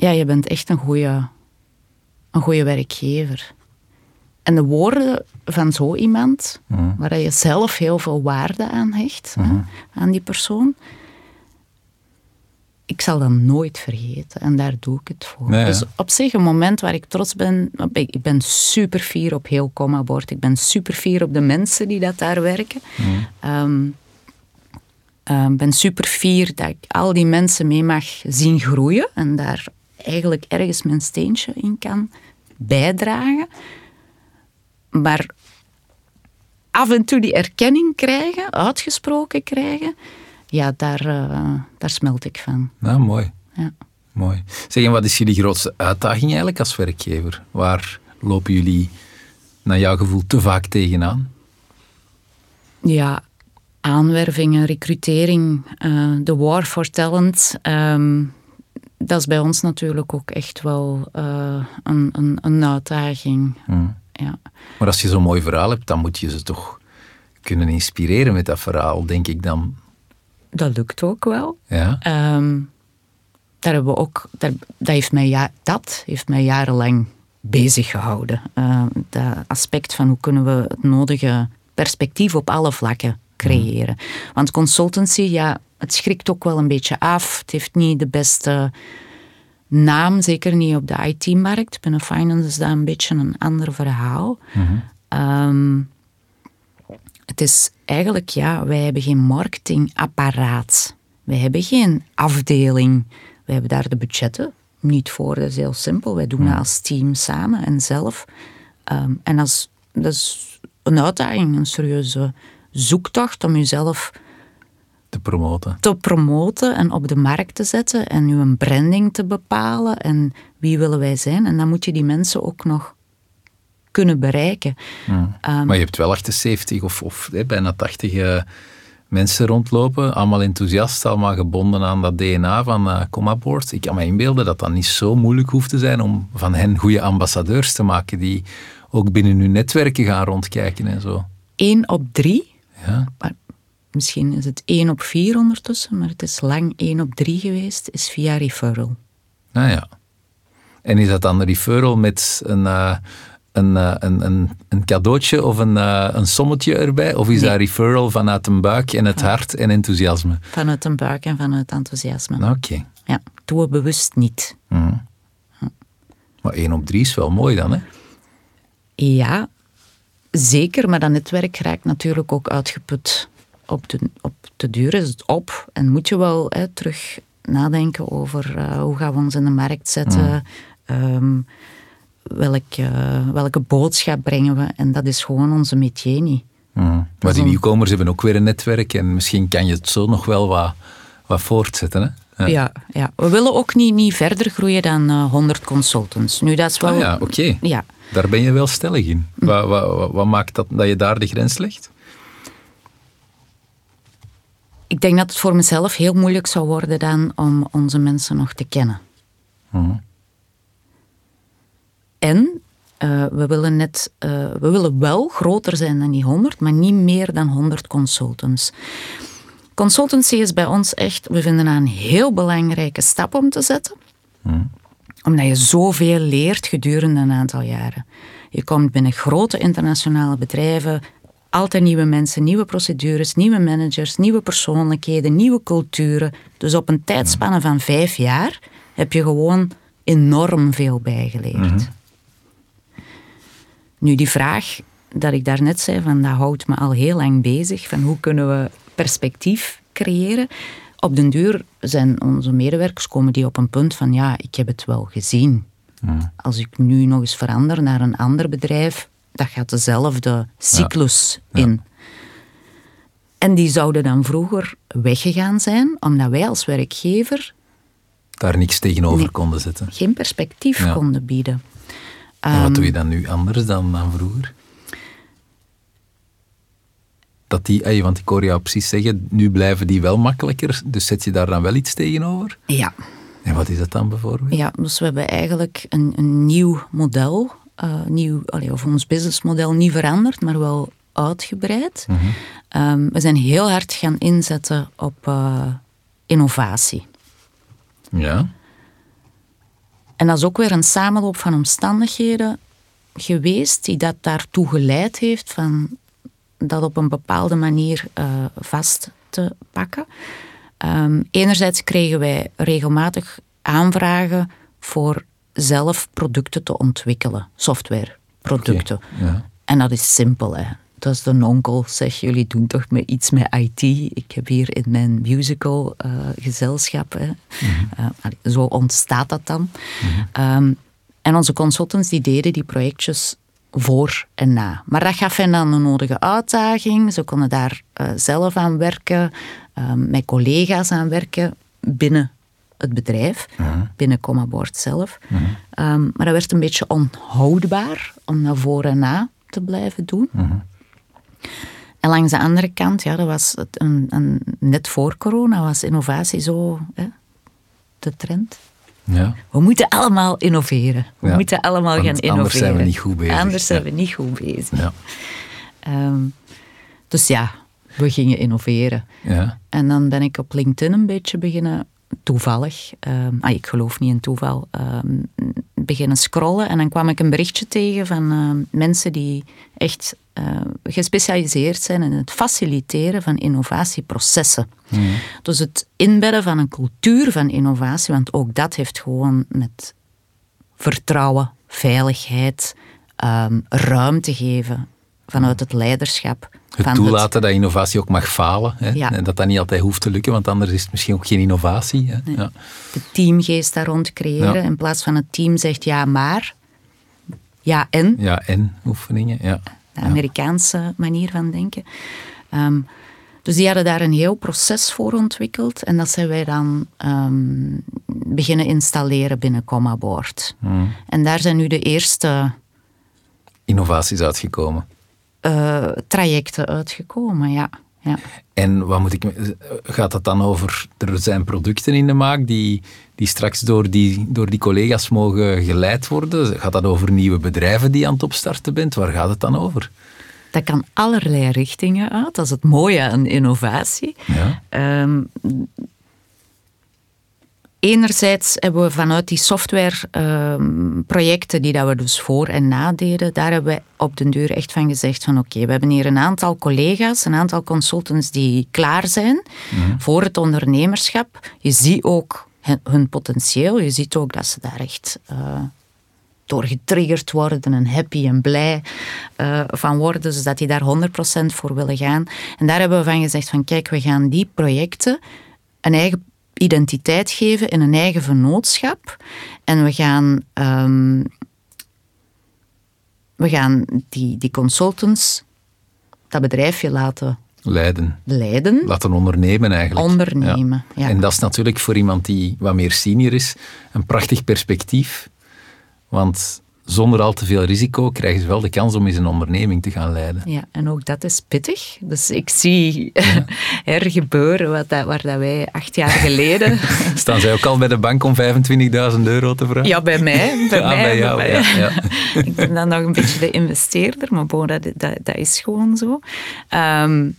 ja, je bent echt een goede, een goede werkgever. En de woorden van zo iemand, Mhm. waar je zelf heel veel waarde aan hecht, hè, aan die persoon, ik zal dat nooit vergeten. En daar doe ik het voor. Dus op zich een moment waar ik trots ben. Ik ik ben super fier op heel Comabord. Ik ben super fier op de mensen die dat daar werken. Ehm, Ik ben super fier dat ik al die mensen mee mag zien groeien. En daar eigenlijk ergens mijn steentje in kan bijdragen. Maar af en toe die erkenning krijgen, uitgesproken krijgen, ja, daar, eh, daar smelt ik van. Nou, mooi. Ja. mooi. Zeg, en wat is jullie grootste uitdaging eigenlijk als werkgever? Waar lopen jullie naar jouw gevoel te vaak tegenaan? Ja, aanwervingen, recrutering, eh, de war for talent. ehm, dat is bij ons natuurlijk ook echt wel eh, een, een, een uitdaging. Ja. Maar als je zo'n mooi verhaal hebt, dan moet je ze toch kunnen inspireren met dat verhaal, denk ik dan. Dat lukt ook wel. Ja? Ehm, daar hebben we ook, daar, dat, heeft mij, ja, dat heeft mij jarenlang bezig gehouden. Ehm, dat aspect van hoe kunnen we het nodige perspectief op alle vlakken creëren. Want consultancy, ja, het schrikt ook wel een beetje af. Het heeft niet de beste naam, zeker niet op de IT-markt. Binnen finance is dat een beetje een ander verhaal. Ehm, het is eigenlijk, ja, wij hebben geen marketingapparaat. Wij hebben geen afdeling. Wij hebben daar de budgetten niet voor. Dat is heel simpel. Wij doen dat als team samen en zelf. Ehm, en is, dat is een uitdaging, een serieuze zoektocht om jezelf Te promoten. te promoten en op de markt te zetten en uw branding te bepalen en wie willen wij zijn. En dan moet je die mensen ook nog kunnen bereiken. Ehm, maar je hebt wel 78 of, of hè, bijna 80 eh, mensen rondlopen, allemaal enthousiast, allemaal gebonden aan dat DNA van eh Comaboard. Ik kan me inbeelden dat dat niet zo moeilijk hoeft te zijn om van hen goede ambassadeurs te maken die ook binnen hun netwerken gaan rondkijken en zo. Eén op drie, Ja, maar misschien is het één op vier ondertussen, maar het is lang één op drie geweest, is via referral. nou ja. En is dat dan referral met een, eh, een, eh, een, een, een cadeautje of een, eh, een sommetje erbij? Of is Nee. dat referral vanuit een buik en het hart en enthousiasme? Vanuit een buik en vanuit enthousiasme. Oké. Ja, doen we bewust niet. Maar 1 op 3 is wel mooi dan, hè? Ja, zeker, maar dat netwerk raakt natuurlijk ook uitgeput. Op de, op de duur is het op en moet je wel hè, terug nadenken over eh, hoe gaan we ons in de markt zetten, ehm, welke, welke boodschap brengen we. En dat is gewoon onze métier niet. Maar die een- nieuwkomers hebben ook weer een netwerk en misschien kan je het zo nog wel wat, wat voortzetten, hè? Ja. Ja, we willen ook niet, niet verder groeien dan eh 100 consultants. Nu, dat is wel... Ah ja, oké. Ja, Daar ben je wel stellig in. Wat, wat, wat, wat maakt dat, dat je daar de grens legt? ik denk dat het voor mezelf heel moeilijk zou worden dan om onze mensen nog te kennen. En eh, we, willen net, eh, we willen wel groter zijn dan die 100, maar niet meer dan 100 consultants. Consultancy is bij ons echt, we vinden dat een heel belangrijke stap om te zetten. Omdat je zoveel leert gedurende een aantal jaren. Je komt binnen grote internationale bedrijven, altijd nieuwe mensen, nieuwe procedures, nieuwe managers, nieuwe persoonlijkheden, nieuwe culturen. Dus op een tijdspanne van vijf jaar heb je gewoon enorm veel bijgeleerd. Nu, die vraag dat ik daarnet zei, van, dat houdt me al heel lang bezig. Van hoe kunnen we perspectief creëren? Op den duur zijn onze medewerkers komen die op een punt van ja, ik heb het wel gezien. Als ik nu nog eens verander naar een ander bedrijf, dat gaat dezelfde cyclus in. En die zouden dan vroeger weggegaan zijn, omdat wij als werkgever Daar niks tegenover Nee. konden zetten. geen perspectief konden bieden. En wat doe je dan nu anders dan, dan vroeger? Dat die, want ik hoor jou precies zeggen, nu blijven die wel makkelijker, dus zet je daar dan wel iets tegenover? Ja, En wat is dat dan bijvoorbeeld? Ja, dus we hebben eigenlijk een, een nieuw model, eh, nieuw, allee, of ons businessmodel niet veranderd, maar wel uitgebreid. Ehm, we zijn heel hard gaan inzetten op eh, innovatie. Ja. En dat is ook weer een samenloop van omstandigheden geweest die dat daartoe geleid heeft van dat op een bepaalde manier uh, vast te pakken. Um, enerzijds kregen wij regelmatig aanvragen voor zelf producten te ontwikkelen, softwareproducten. ja. En dat is simpel. Hè. Dat is de onkel, zeg, jullie doen toch met iets met IT. Ik heb hier in mijn musical uh, gezelschap. Hè. Mhm. Uh, zo ontstaat dat dan. Mhm. um, en onze consultants die deden die projectjes voor en na. Maar dat gaf hen dan een nodige uitdaging. Ze konden daar uh, zelf aan werken, um, met collega's aan werken binnen het bedrijf, binnen Comaboard zelf. Um, maar dat werd een beetje onhoudbaar om naar voor en na te blijven doen. En langs de andere kant, ja, dat was het een, een, net voor corona, was innovatie zo hè, de trend. Ja. We moeten allemaal innoveren. We moeten allemaal gaan innoveren. Anders zijn we niet goed bezig. Anders zijn we niet goed bezig. Ja. Um, dus ja, we gingen innoveren. Ja. En dan ben ik op LinkedIn een beetje beginnen toevallig, um, ah, ik geloof niet in toeval, um, beginnen scrollen. En dan kwam ik een berichtje tegen van uh, mensen die echt gespecialiseerd zijn in het faciliteren van innovatieprocessen. Mm. Dus het inbedden van een cultuur van innovatie, want ook dat heeft gewoon met vertrouwen, veiligheid, um, ruimte geven vanuit het leiderschap. Het toelaten dat innovatie ook mag falen. Hè? En dat dat niet altijd hoeft te lukken, want anders is het misschien ook geen innovatie. Hè? Ja. De teamgeest daar rond creëren. In plaats van het team zegt ja, maar. Ja, en. Ja, en oefeningen. Ja. De Amerikaanse manier van denken. Um, dus die hadden daar een heel proces voor ontwikkeld. En dat zijn wij dan um, beginnen installeren binnen Comaboard. Hmm. En daar zijn nu de eerste... Innovaties uitgekomen. Uh, trajecten uitgekomen, ja. ja. En wat moet ik, gaat dat dan over, er zijn producten in de maak die, die straks door die, door die collega's mogen geleid worden? Gaat dat over nieuwe bedrijven die aan het opstarten bent? Waar gaat het dan over? Dat kan allerlei richtingen uit. Dat is het mooie aan innovatie. Ja. Um, enerzijds hebben we vanuit die softwareprojecten um, die dat we dus voor en nadeden, daar hebben we op den deur echt van gezegd van oké, we hebben hier een aantal collega's, een aantal consultants die klaar zijn mhm. voor het ondernemerschap. Je ziet ook hun potentieel, je ziet ook dat ze daar echt... Uh, door getriggerd worden en happy en blij uh, van worden, dus dat die daar 100% voor willen gaan. En daar hebben we van gezegd van kijk, we gaan die projecten een eigen identiteit geven in een eigen vennootschap. En we gaan, um, we gaan die, die consultants dat bedrijfje laten leiden. leiden. Laten ondernemen eigenlijk. Ondernemen, ja. En dat is natuurlijk voor iemand die wat meer senior is een prachtig perspectief. Want zonder al te veel risico krijgen ze wel de kans om eens een onderneming te gaan leiden. Ja, en ook dat is pittig. Dus ik zie er gebeuren wat dat, waar dat wij acht jaar geleden... Staan zij ook al bij de bank om 25.000 euro te vragen? Ja, bij mij. Bij, mij, bij jou, Ja, ja. ik ben dan nog een beetje de investeerder, maar bon, dat, dat, dat is gewoon zo. Um,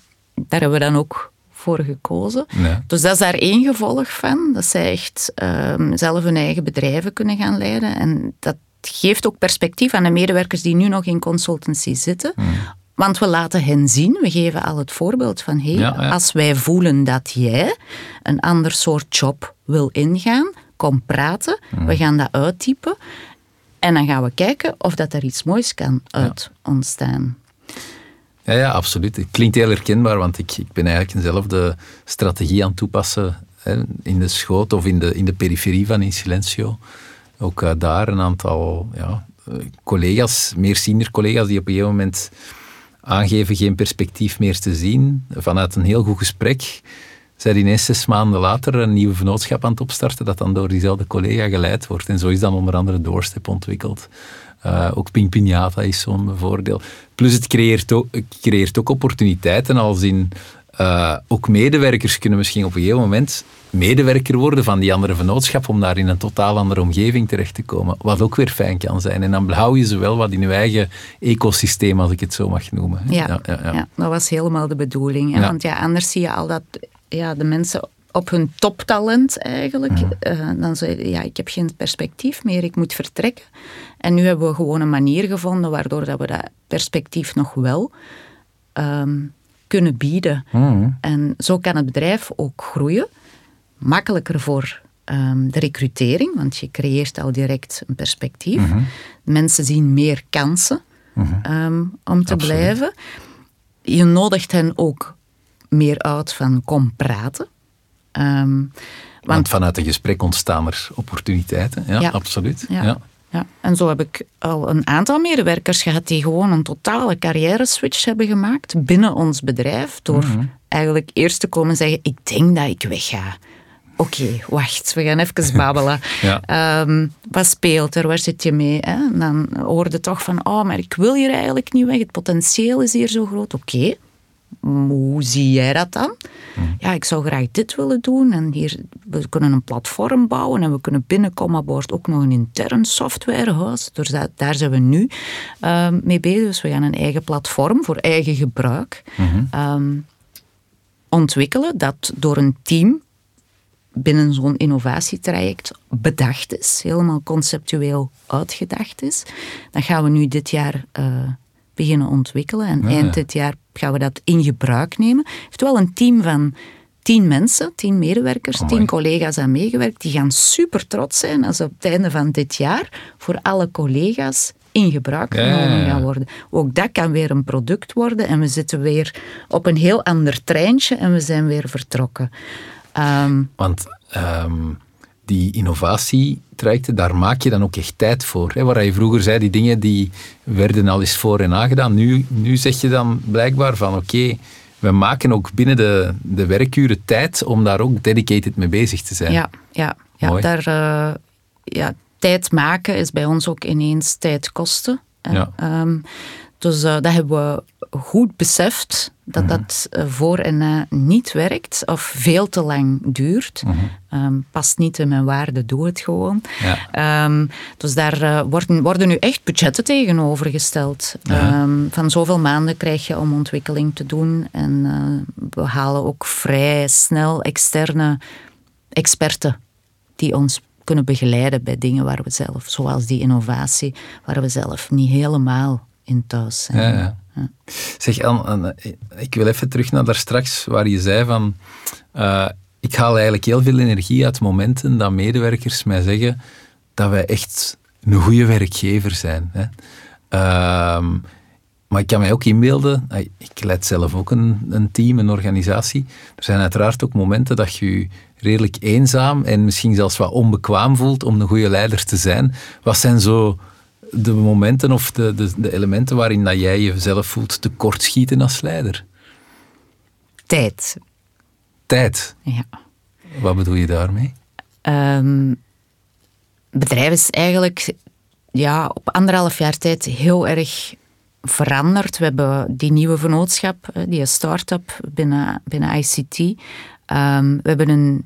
daar hebben we dan ook voor gekozen. Dus dat is daar één gevolg van, dat zij echt um, zelf hun eigen bedrijven kunnen gaan leiden. En dat geeft ook perspectief aan de medewerkers die nu nog in consultancy zitten. Hmm. Want we laten hen zien, we geven al het voorbeeld van hey, als wij voelen dat jij een ander soort job wil ingaan, kom praten, hmm. we gaan dat uittypen en dan gaan we kijken of dat er iets moois kan uit ontstaan. Ja, ja, absoluut. Het klinkt heel herkenbaar, want ik, ik ben eigenlijk dezelfde strategie aan het toepassen hè, in de schoot of in de, in de periferie van In Silencio. Ook uh, daar een aantal ja, eh, collega's, meer senior collega's, die op een gegeven moment aangeven geen perspectief meer te zien. Vanuit een heel goed gesprek zijn ineens zes maanden later een nieuwe vennootschap aan het opstarten dat dan door diezelfde collega geleid wordt. En zo is dan onder andere Doorstep ontwikkeld. Uh, ook Ping Pinata is zo'n voordeel. Plus het creëert ook, creëert ook opportuniteiten als in uh, ook medewerkers kunnen misschien op een gegeven moment medewerker worden van die andere vennootschap om daar in een totaal andere omgeving terecht te komen. Wat ook weer fijn kan zijn. En dan behoud je ze wel wat in je eigen ecosysteem, als ik het zo mag noemen. Ja, ja, ja, ja. dat was helemaal de bedoeling. Want ja, anders zie je al dat ja, de mensen op hun toptalent eigenlijk. Uh, dan zeiden ja, ik heb geen perspectief meer, ik moet vertrekken. En nu hebben we gewoon een manier gevonden waardoor dat we dat perspectief nog wel ehm, kunnen bieden. Mm. En zo kan het bedrijf ook groeien. Makkelijker voor ehm, de recrutering, want je creëert al direct een perspectief. Mhm. Mensen zien meer kansen Mhm. ehm, om te Absoluut. blijven. Je nodigt hen ook meer uit van kom praten. Want want vanuit een gesprek ontstaan er opportuniteiten. Ja, Ja. absoluut. Ja. Ja. Ja, en zo heb ik al een aantal medewerkers gehad die gewoon een totale carrière switch hebben gemaakt binnen ons bedrijf. Door Mhm. eigenlijk eerst te komen zeggen, ik denk dat ik wegga. Oké, wacht, we gaan even babbelen. Ja. Ehm, wat speelt er? Waar zit je mee? Hè? En dan hoorde toch van, oh, maar ik wil hier eigenlijk niet weg. Het potentieel is hier zo groot. Oké, hoe zie jij dat dan? Ja, ik zou graag dit willen doen. En hier, we kunnen een platform bouwen en we kunnen binnen Comaboard ook nog een intern softwarehuis. Dus daar, daar zijn we nu ehm, mee bezig. Dus we gaan een eigen platform voor eigen gebruik ehm, ontwikkelen dat door een team binnen zo'n innovatietraject bedacht is, helemaal conceptueel uitgedacht is. Dat gaan we nu dit jaar eh, beginnen ontwikkelen en ja. eind dit jaar gaan we dat in gebruik nemen. Heeft wel een team van tien mensen, tien medewerkers, Amai. tien collega's aan meegewerkt. Die gaan super trots zijn als op het einde van dit jaar voor alle collega's in gebruik genomen ja. gaan worden. Ook dat kan weer een product worden en we zitten weer op een heel ander treintje en we zijn weer vertrokken. Ehm, Want ehm, die innovatietrajecten, daar maak je dan ook echt tijd voor. Hè? Waar je vroeger zei, die dingen die werden al eens voor en nagedaan. Nu, nu zeg je dan blijkbaar van oké, we maken ook binnen de, de werkuren tijd om daar ook dedicated mee bezig te zijn. Ja, ja, ja, Mooi. daar, eh, ja, tijd maken is bij ons ook ineens tijd kosten. Ja. Dus eh, dat hebben we goed beseft, dat Mhm. dat eh, voor en na niet werkt of veel te lang duurt. Mhm. Ehm, past niet in mijn waarde, doe het gewoon. Ja. Ehm, dus daar eh, worden, worden nu echt budgetten tegenover gesteld. Ja. Ehm, van zoveel maanden krijg je om ontwikkeling te doen. En we halen ook vrij snel externe experten die ons kunnen begeleiden bij dingen waar we zelf, zoals die innovatie, waar we zelf niet helemaal in thuis zijn. Ja, ja. Zeg, Anne, ik wil even terug naar daar straks, waar je zei van... eh, ik haal eigenlijk heel veel energie uit momenten dat medewerkers mij zeggen dat wij echt een goede werkgever zijn. Hè. Ehm, maar ik kan mij ook inbeelden, eh, ik leid zelf ook een, een team, een organisatie. Er zijn uiteraard ook momenten dat je je redelijk eenzaam en misschien zelfs wat onbekwaam voelt om een goede leider te zijn. Wat zijn zo de momenten of de, de, de elementen waarin dat jij jezelf voelt tekortschieten als leider? Tijd. Tijd. Ja. Wat bedoel je daarmee? Het bedrijf is eigenlijk ja, op anderhalf jaar tijd heel erg veranderd. We hebben die nieuwe vennootschap, die start-up binnen, binnen ICT. Ehm, we hebben een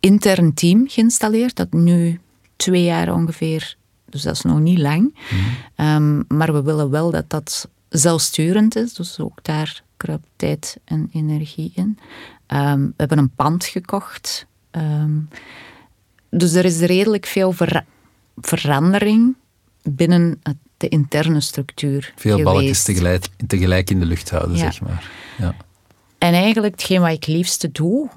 intern team geïnstalleerd, dat nu twee jaar ongeveer, dus dat is nog niet lang. Ehm, maar we willen wel dat dat zelfsturend is, dus ook daar kruipt tijd en energie in. Ehm, we hebben een pand gekocht. Ehm, dus er is redelijk veel vera- verandering binnen het- de interne structuur Veel geweest. balkjes tegelijk, tegelijk in de lucht houden, Ja. zeg maar. Ja. En eigenlijk hetgeen wat ik liefste doe,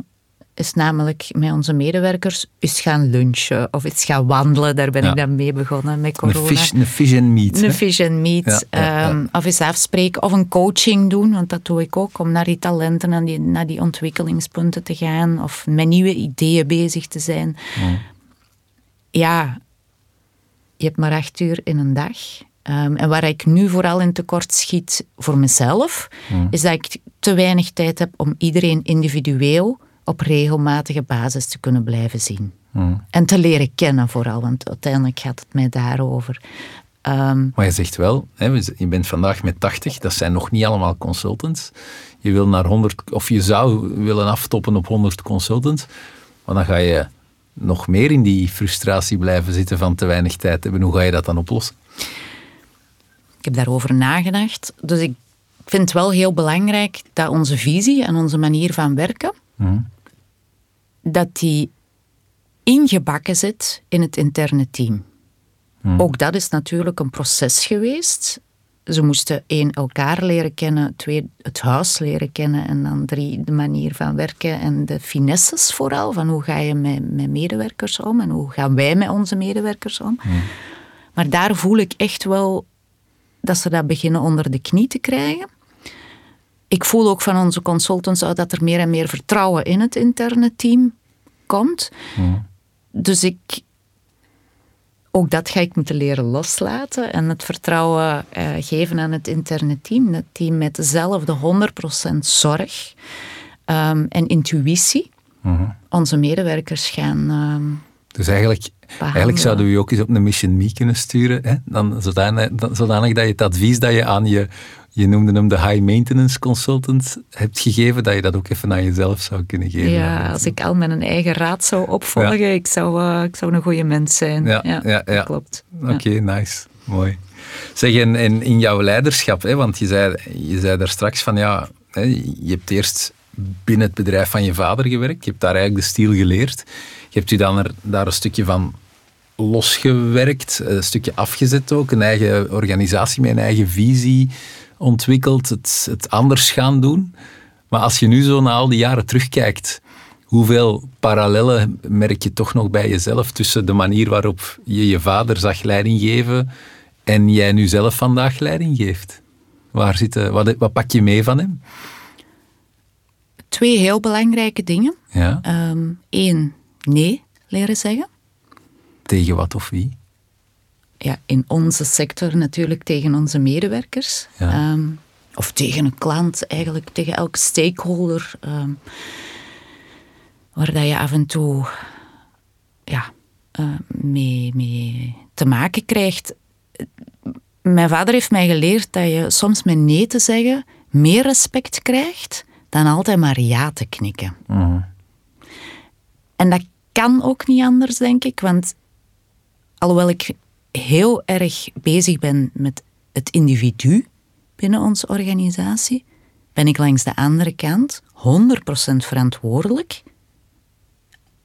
is namelijk met onze medewerkers eens gaan lunchen of eens gaan wandelen. Daar ben Ja. ik dan mee begonnen met Een corona. fish, een fish and meat. Een fish and meat. Ja, ja, ja. ehm, of eens afspreken. Of een coaching doen, want dat doe ik ook. Om naar die talenten en die, naar die ontwikkelingspunten te gaan. Of met nieuwe ideeën bezig te zijn. Mm. Ja, je hebt maar acht uur in een dag. Ehm, en waar ik nu vooral in tekort schiet voor mezelf, Mm. is dat ik te weinig tijd heb om iedereen individueel op regelmatige basis te kunnen blijven zien. Mm. En te leren kennen vooral, want uiteindelijk gaat het mij daarover. Ehm, Maar je zegt wel, hè, je bent vandaag met 80, dat zijn nog niet allemaal consultants. Je wil naar 100, of je zou willen aftoppen op 100 consultants, maar dan ga je nog meer in die frustratie blijven zitten van te weinig tijd hebben. Hoe ga je dat dan oplossen? ik heb daarover nagedacht. Dus ik vind het wel heel belangrijk dat onze visie en onze manier van werken Mhm. Dat die ingebakken zit in het interne team. Ook dat is natuurlijk een proces geweest. Ze moesten één, elkaar leren kennen, twee, het huis leren kennen en dan drie, de manier van werken en de finesses vooral, van hoe ga je met, met medewerkers om en hoe gaan wij met onze medewerkers om. Maar daar voel ik echt wel dat ze dat beginnen onder de knie te krijgen. Ik voel ook van onze consultants uit dat er meer en meer vertrouwen in het interne team komt. Dus ik, ook dat ga ik moeten leren loslaten en het vertrouwen eh, geven aan het interne team. Het team met dezelfde 100% zorg ehm, en intuïtie. Onze medewerkers gaan. ehm, Dus eigenlijk, eigenlijk zouden we je ook eens op een mission me kunnen sturen. Hè? Dan, zodanig, dan- zodanig dat je het advies dat je aan je, je noemde hem de high maintenance consultant, hebt gegeven, dat je dat ook even aan jezelf zou kunnen geven. ja, als ik al mijn eigen raad zou opvolgen, ik, zou, eh, ik zou een goede mens zijn. Ja, ja, ja. dat klopt. Oké, nice. Mooi. Zeg, en, en in jouw leiderschap, hè, want je zei, je zei daar straks van ja, hè, je hebt eerst binnen het bedrijf van je vader gewerkt, je hebt daar eigenlijk de stiel geleerd. Je hebt je dan er, daar een stukje van losgewerkt, een stukje afgezet ook, een eigen organisatie met een eigen visie ontwikkeld, het, het anders gaan doen. Maar als je nu zo na al die jaren terugkijkt, hoeveel parallellen merk je toch nog bij jezelf tussen de manier waarop je je vader zag leiding geven en jij nu zelf vandaag leiding geeft? Waar zitten, wat, wat pak je mee van hem? Twee heel belangrijke dingen. Ja, Eén, nee leren zeggen. tegen wat of wie? ja, in onze sector natuurlijk tegen onze medewerkers. Ja. Ehm, of tegen een klant, eigenlijk tegen elke stakeholder. ehm, waar dat je af en toe ja, eh, mee, mee te maken krijgt. Mijn vader heeft mij geleerd dat je soms met nee te zeggen meer respect krijgt dan altijd maar ja te knikken. En dat kan ook niet anders, denk ik, want alhoewel ik heel erg bezig ben met het individu binnen onze organisatie, ben ik langs de andere kant 100% verantwoordelijk,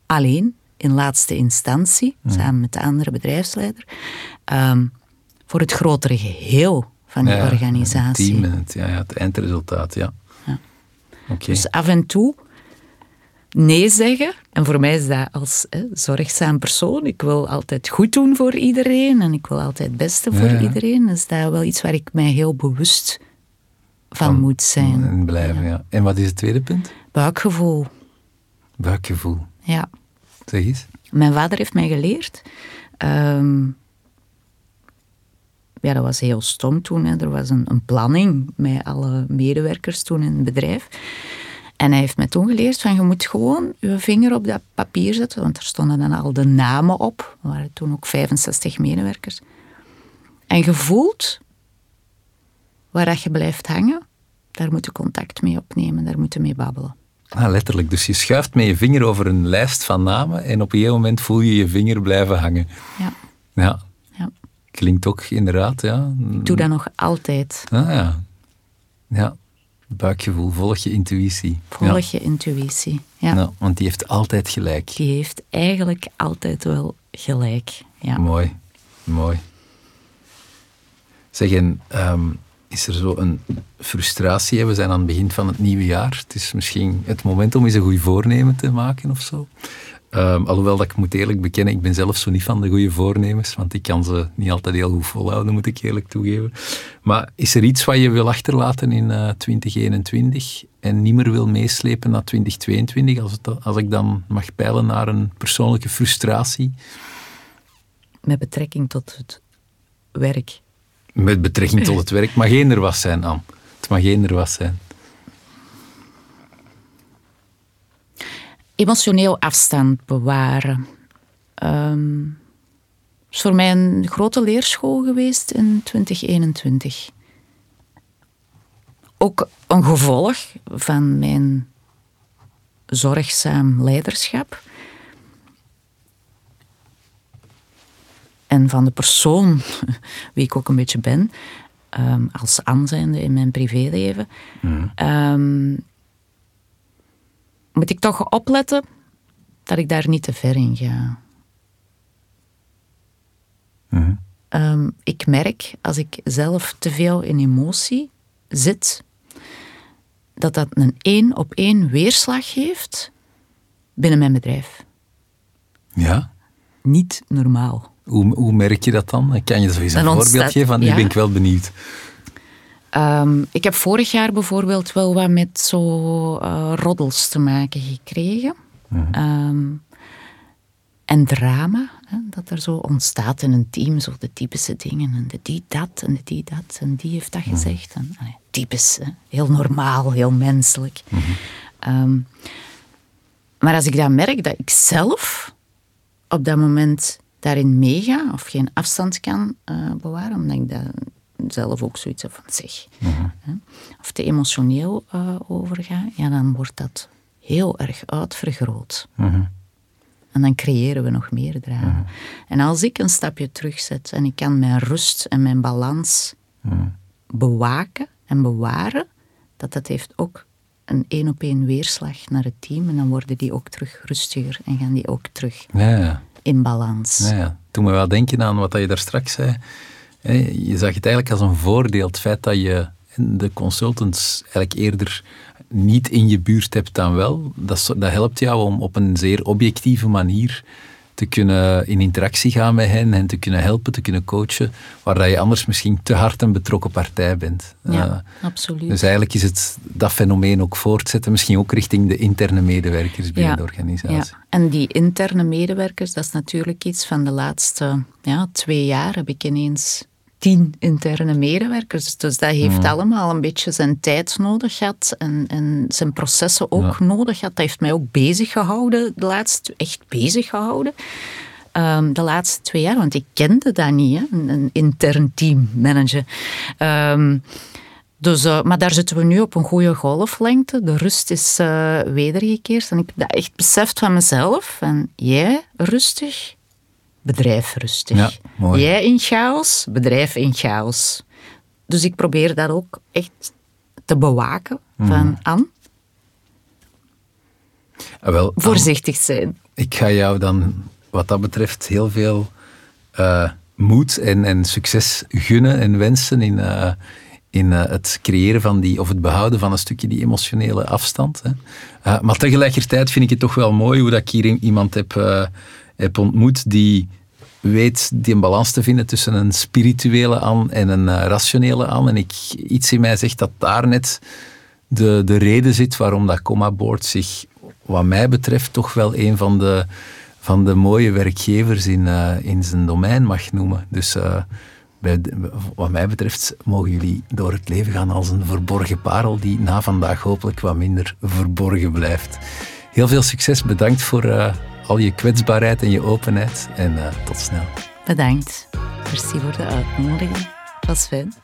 alleen in laatste instantie, samen met de andere bedrijfsleider, ehm, voor het grotere geheel van die Ja, organisatie. Het team het, ja, ja, het eindresultaat, ja. Ja. Oké. Dus af en toe nee zeggen. En voor mij is dat als hè, zorgzaam persoon. Ik wil altijd goed doen voor iedereen en ik wil altijd het beste voor Ja, iedereen. Dus dat is wel iets waar ik mij heel bewust van, moet zijn. En blijven, ja. En wat is het tweede punt? Buikgevoel, Buikgevoel. ja. Zeg eens. Mijn vader heeft mij geleerd. ehm, ja, dat was heel stom toen. Hè. Er was een, een planning met alle medewerkers toen in het bedrijf. En hij heeft mij toen geleerd van je moet gewoon je vinger op dat papier zetten, want er stonden dan al de namen op. Er waren toen ook 65 medewerkers. En je voelt waar dat je blijft hangen, daar moet je contact mee opnemen, daar moet je mee babbelen. Ah, letterlijk. Dus je schuift met je vinger over een lijst van namen en op een gegeven moment voel je je vinger blijven hangen. Ja, Ja, ja. klinkt ook inderdaad, ja. Ik doe dat nog altijd. Ah, ja. Ja, buikgevoel, volg je intuïtie. Volg ja. je intuïtie. Ja. Ja, want die heeft altijd gelijk. Die heeft eigenlijk altijd wel gelijk. Ja. Mooi, mooi. Zeg, en ehm, is er zo een frustratie? hè? We zijn aan het begin van het nieuwe jaar. Het is misschien het moment om eens een goed voornemen te maken of zo. Ehm, alhoewel dat ik moet eerlijk bekennen, ik ben zelf zo niet van de goede voornemens, want ik kan ze niet altijd heel goed volhouden, moet ik eerlijk toegeven. Maar is er iets wat je wil achterlaten in eh, 2021 en niet meer wil meeslepen naar 2022, als, het, als ik dan mag peilen naar een persoonlijke frustratie? Met betrekking tot het werk. Met betrekking tot het werk. mag geen er was zijn, Anne. Het mag geen er was zijn. Emotioneel afstand bewaren. Ehm, is voor mij een grote leerschool geweest in 2021. Ook een gevolg van mijn zorgzaam leiderschap. En van de persoon, wie ik ook een beetje ben, ehm, als aanzijnde in mijn privéleven, ehm, moet ik toch opletten dat ik daar niet te ver in ga. Mhm. Ehm, ik merk als ik zelf te veel in emotie zit, dat dat een één op één weerslag geeft binnen mijn bedrijf. Ja? Niet normaal. Hoe, hoe merk je dat dan? Kan je zo eens een voorbeeld geven? Van, nu ja. ben ik wel benieuwd. Ehm, ik heb vorig jaar bijvoorbeeld wel wat met zo eh, roddels te maken gekregen. Ehm, en drama, hè, dat er zo ontstaat in een team, zo de typische dingen. En de die dat, en de die dat, en die heeft dat gezegd. En, allee, typisch, hè, heel normaal, heel menselijk. Ehm, maar als ik dan merk dat ik zelf op dat moment daarin meega, of geen afstand kan eh, bewaren, omdat ik dat zelf ook zoiets van hè, of te emotioneel eh, overga, ja, dan wordt dat heel erg uitvergroot. En dan creëren we nog meer drama. En als ik een stapje terugzet en ik kan mijn rust en mijn balans bewaken en bewaren, dat dat heeft ook een één op één weerslag naar het team. En dan worden die ook terug rustiger en gaan die ook terug Ja, ja. in balans. Ja, ja. Toen me wel denken aan wat je daar straks zei. Je zag het eigenlijk als een voordeel, het feit dat je de consultants eigenlijk eerder niet in je buurt hebt dan wel. Dat, dat helpt jou om op een zeer objectieve manier te kunnen in interactie gaan met hen en te kunnen helpen, te kunnen coachen, waar dat je anders misschien te hard een betrokken partij bent. Ja, Eh, absoluut. dus eigenlijk is het dat fenomeen ook voortzetten, misschien ook richting de interne medewerkers binnen de organisatie. Ja. En die interne medewerkers, dat is natuurlijk iets van de laatste ja, twee jaar heb ik ineens tien interne medewerkers. Dus dat heeft allemaal een beetje zijn tijd nodig gehad en, en zijn processen ook nodig gehad. Dat heeft mij ook bezig gehouden, de laatste, echt bezig gehouden. Ehm, de laatste twee jaar, want ik kende dat niet, hè, een, een intern team managen. Ehm, dus, eh, maar daar zitten we nu op een goede golflengte. De rust is eh, wedergekeerd. En ik heb dat echt beseft van mezelf. En jij rustig, bedrijf rustig. Ja, mooi. Jij in chaos, bedrijf in chaos. Dus ik probeer dat ook echt te bewaken. Van aan, Ah, wel, voorzichtig zijn. Ik ga jou dan wat dat betreft heel veel eh, moed en, en succes gunnen en wensen in, eh, in eh, het creëren van die, of het behouden van een stukje die emotionele afstand. Hè. Maar tegelijkertijd vind ik het toch wel mooi hoe dat ik hier iemand heb, heb ontmoet die weet die een balans te vinden tussen een spirituele aan en een eh, rationele aan. En ik, iets in mij zegt dat daar net de, de reden zit waarom dat Comma Board zich, wat mij betreft, toch wel een van de, van de mooie werkgevers in, eh, in zijn domein mag noemen. Dus eh, bij wat mij betreft mogen jullie door het leven gaan als een verborgen parel die na vandaag hopelijk wat minder verborgen blijft. Heel veel succes, bedankt voor eh, al je kwetsbaarheid en je openheid en eh, tot snel. Bedankt. Merci voor de uitnodiging. Het was fijn.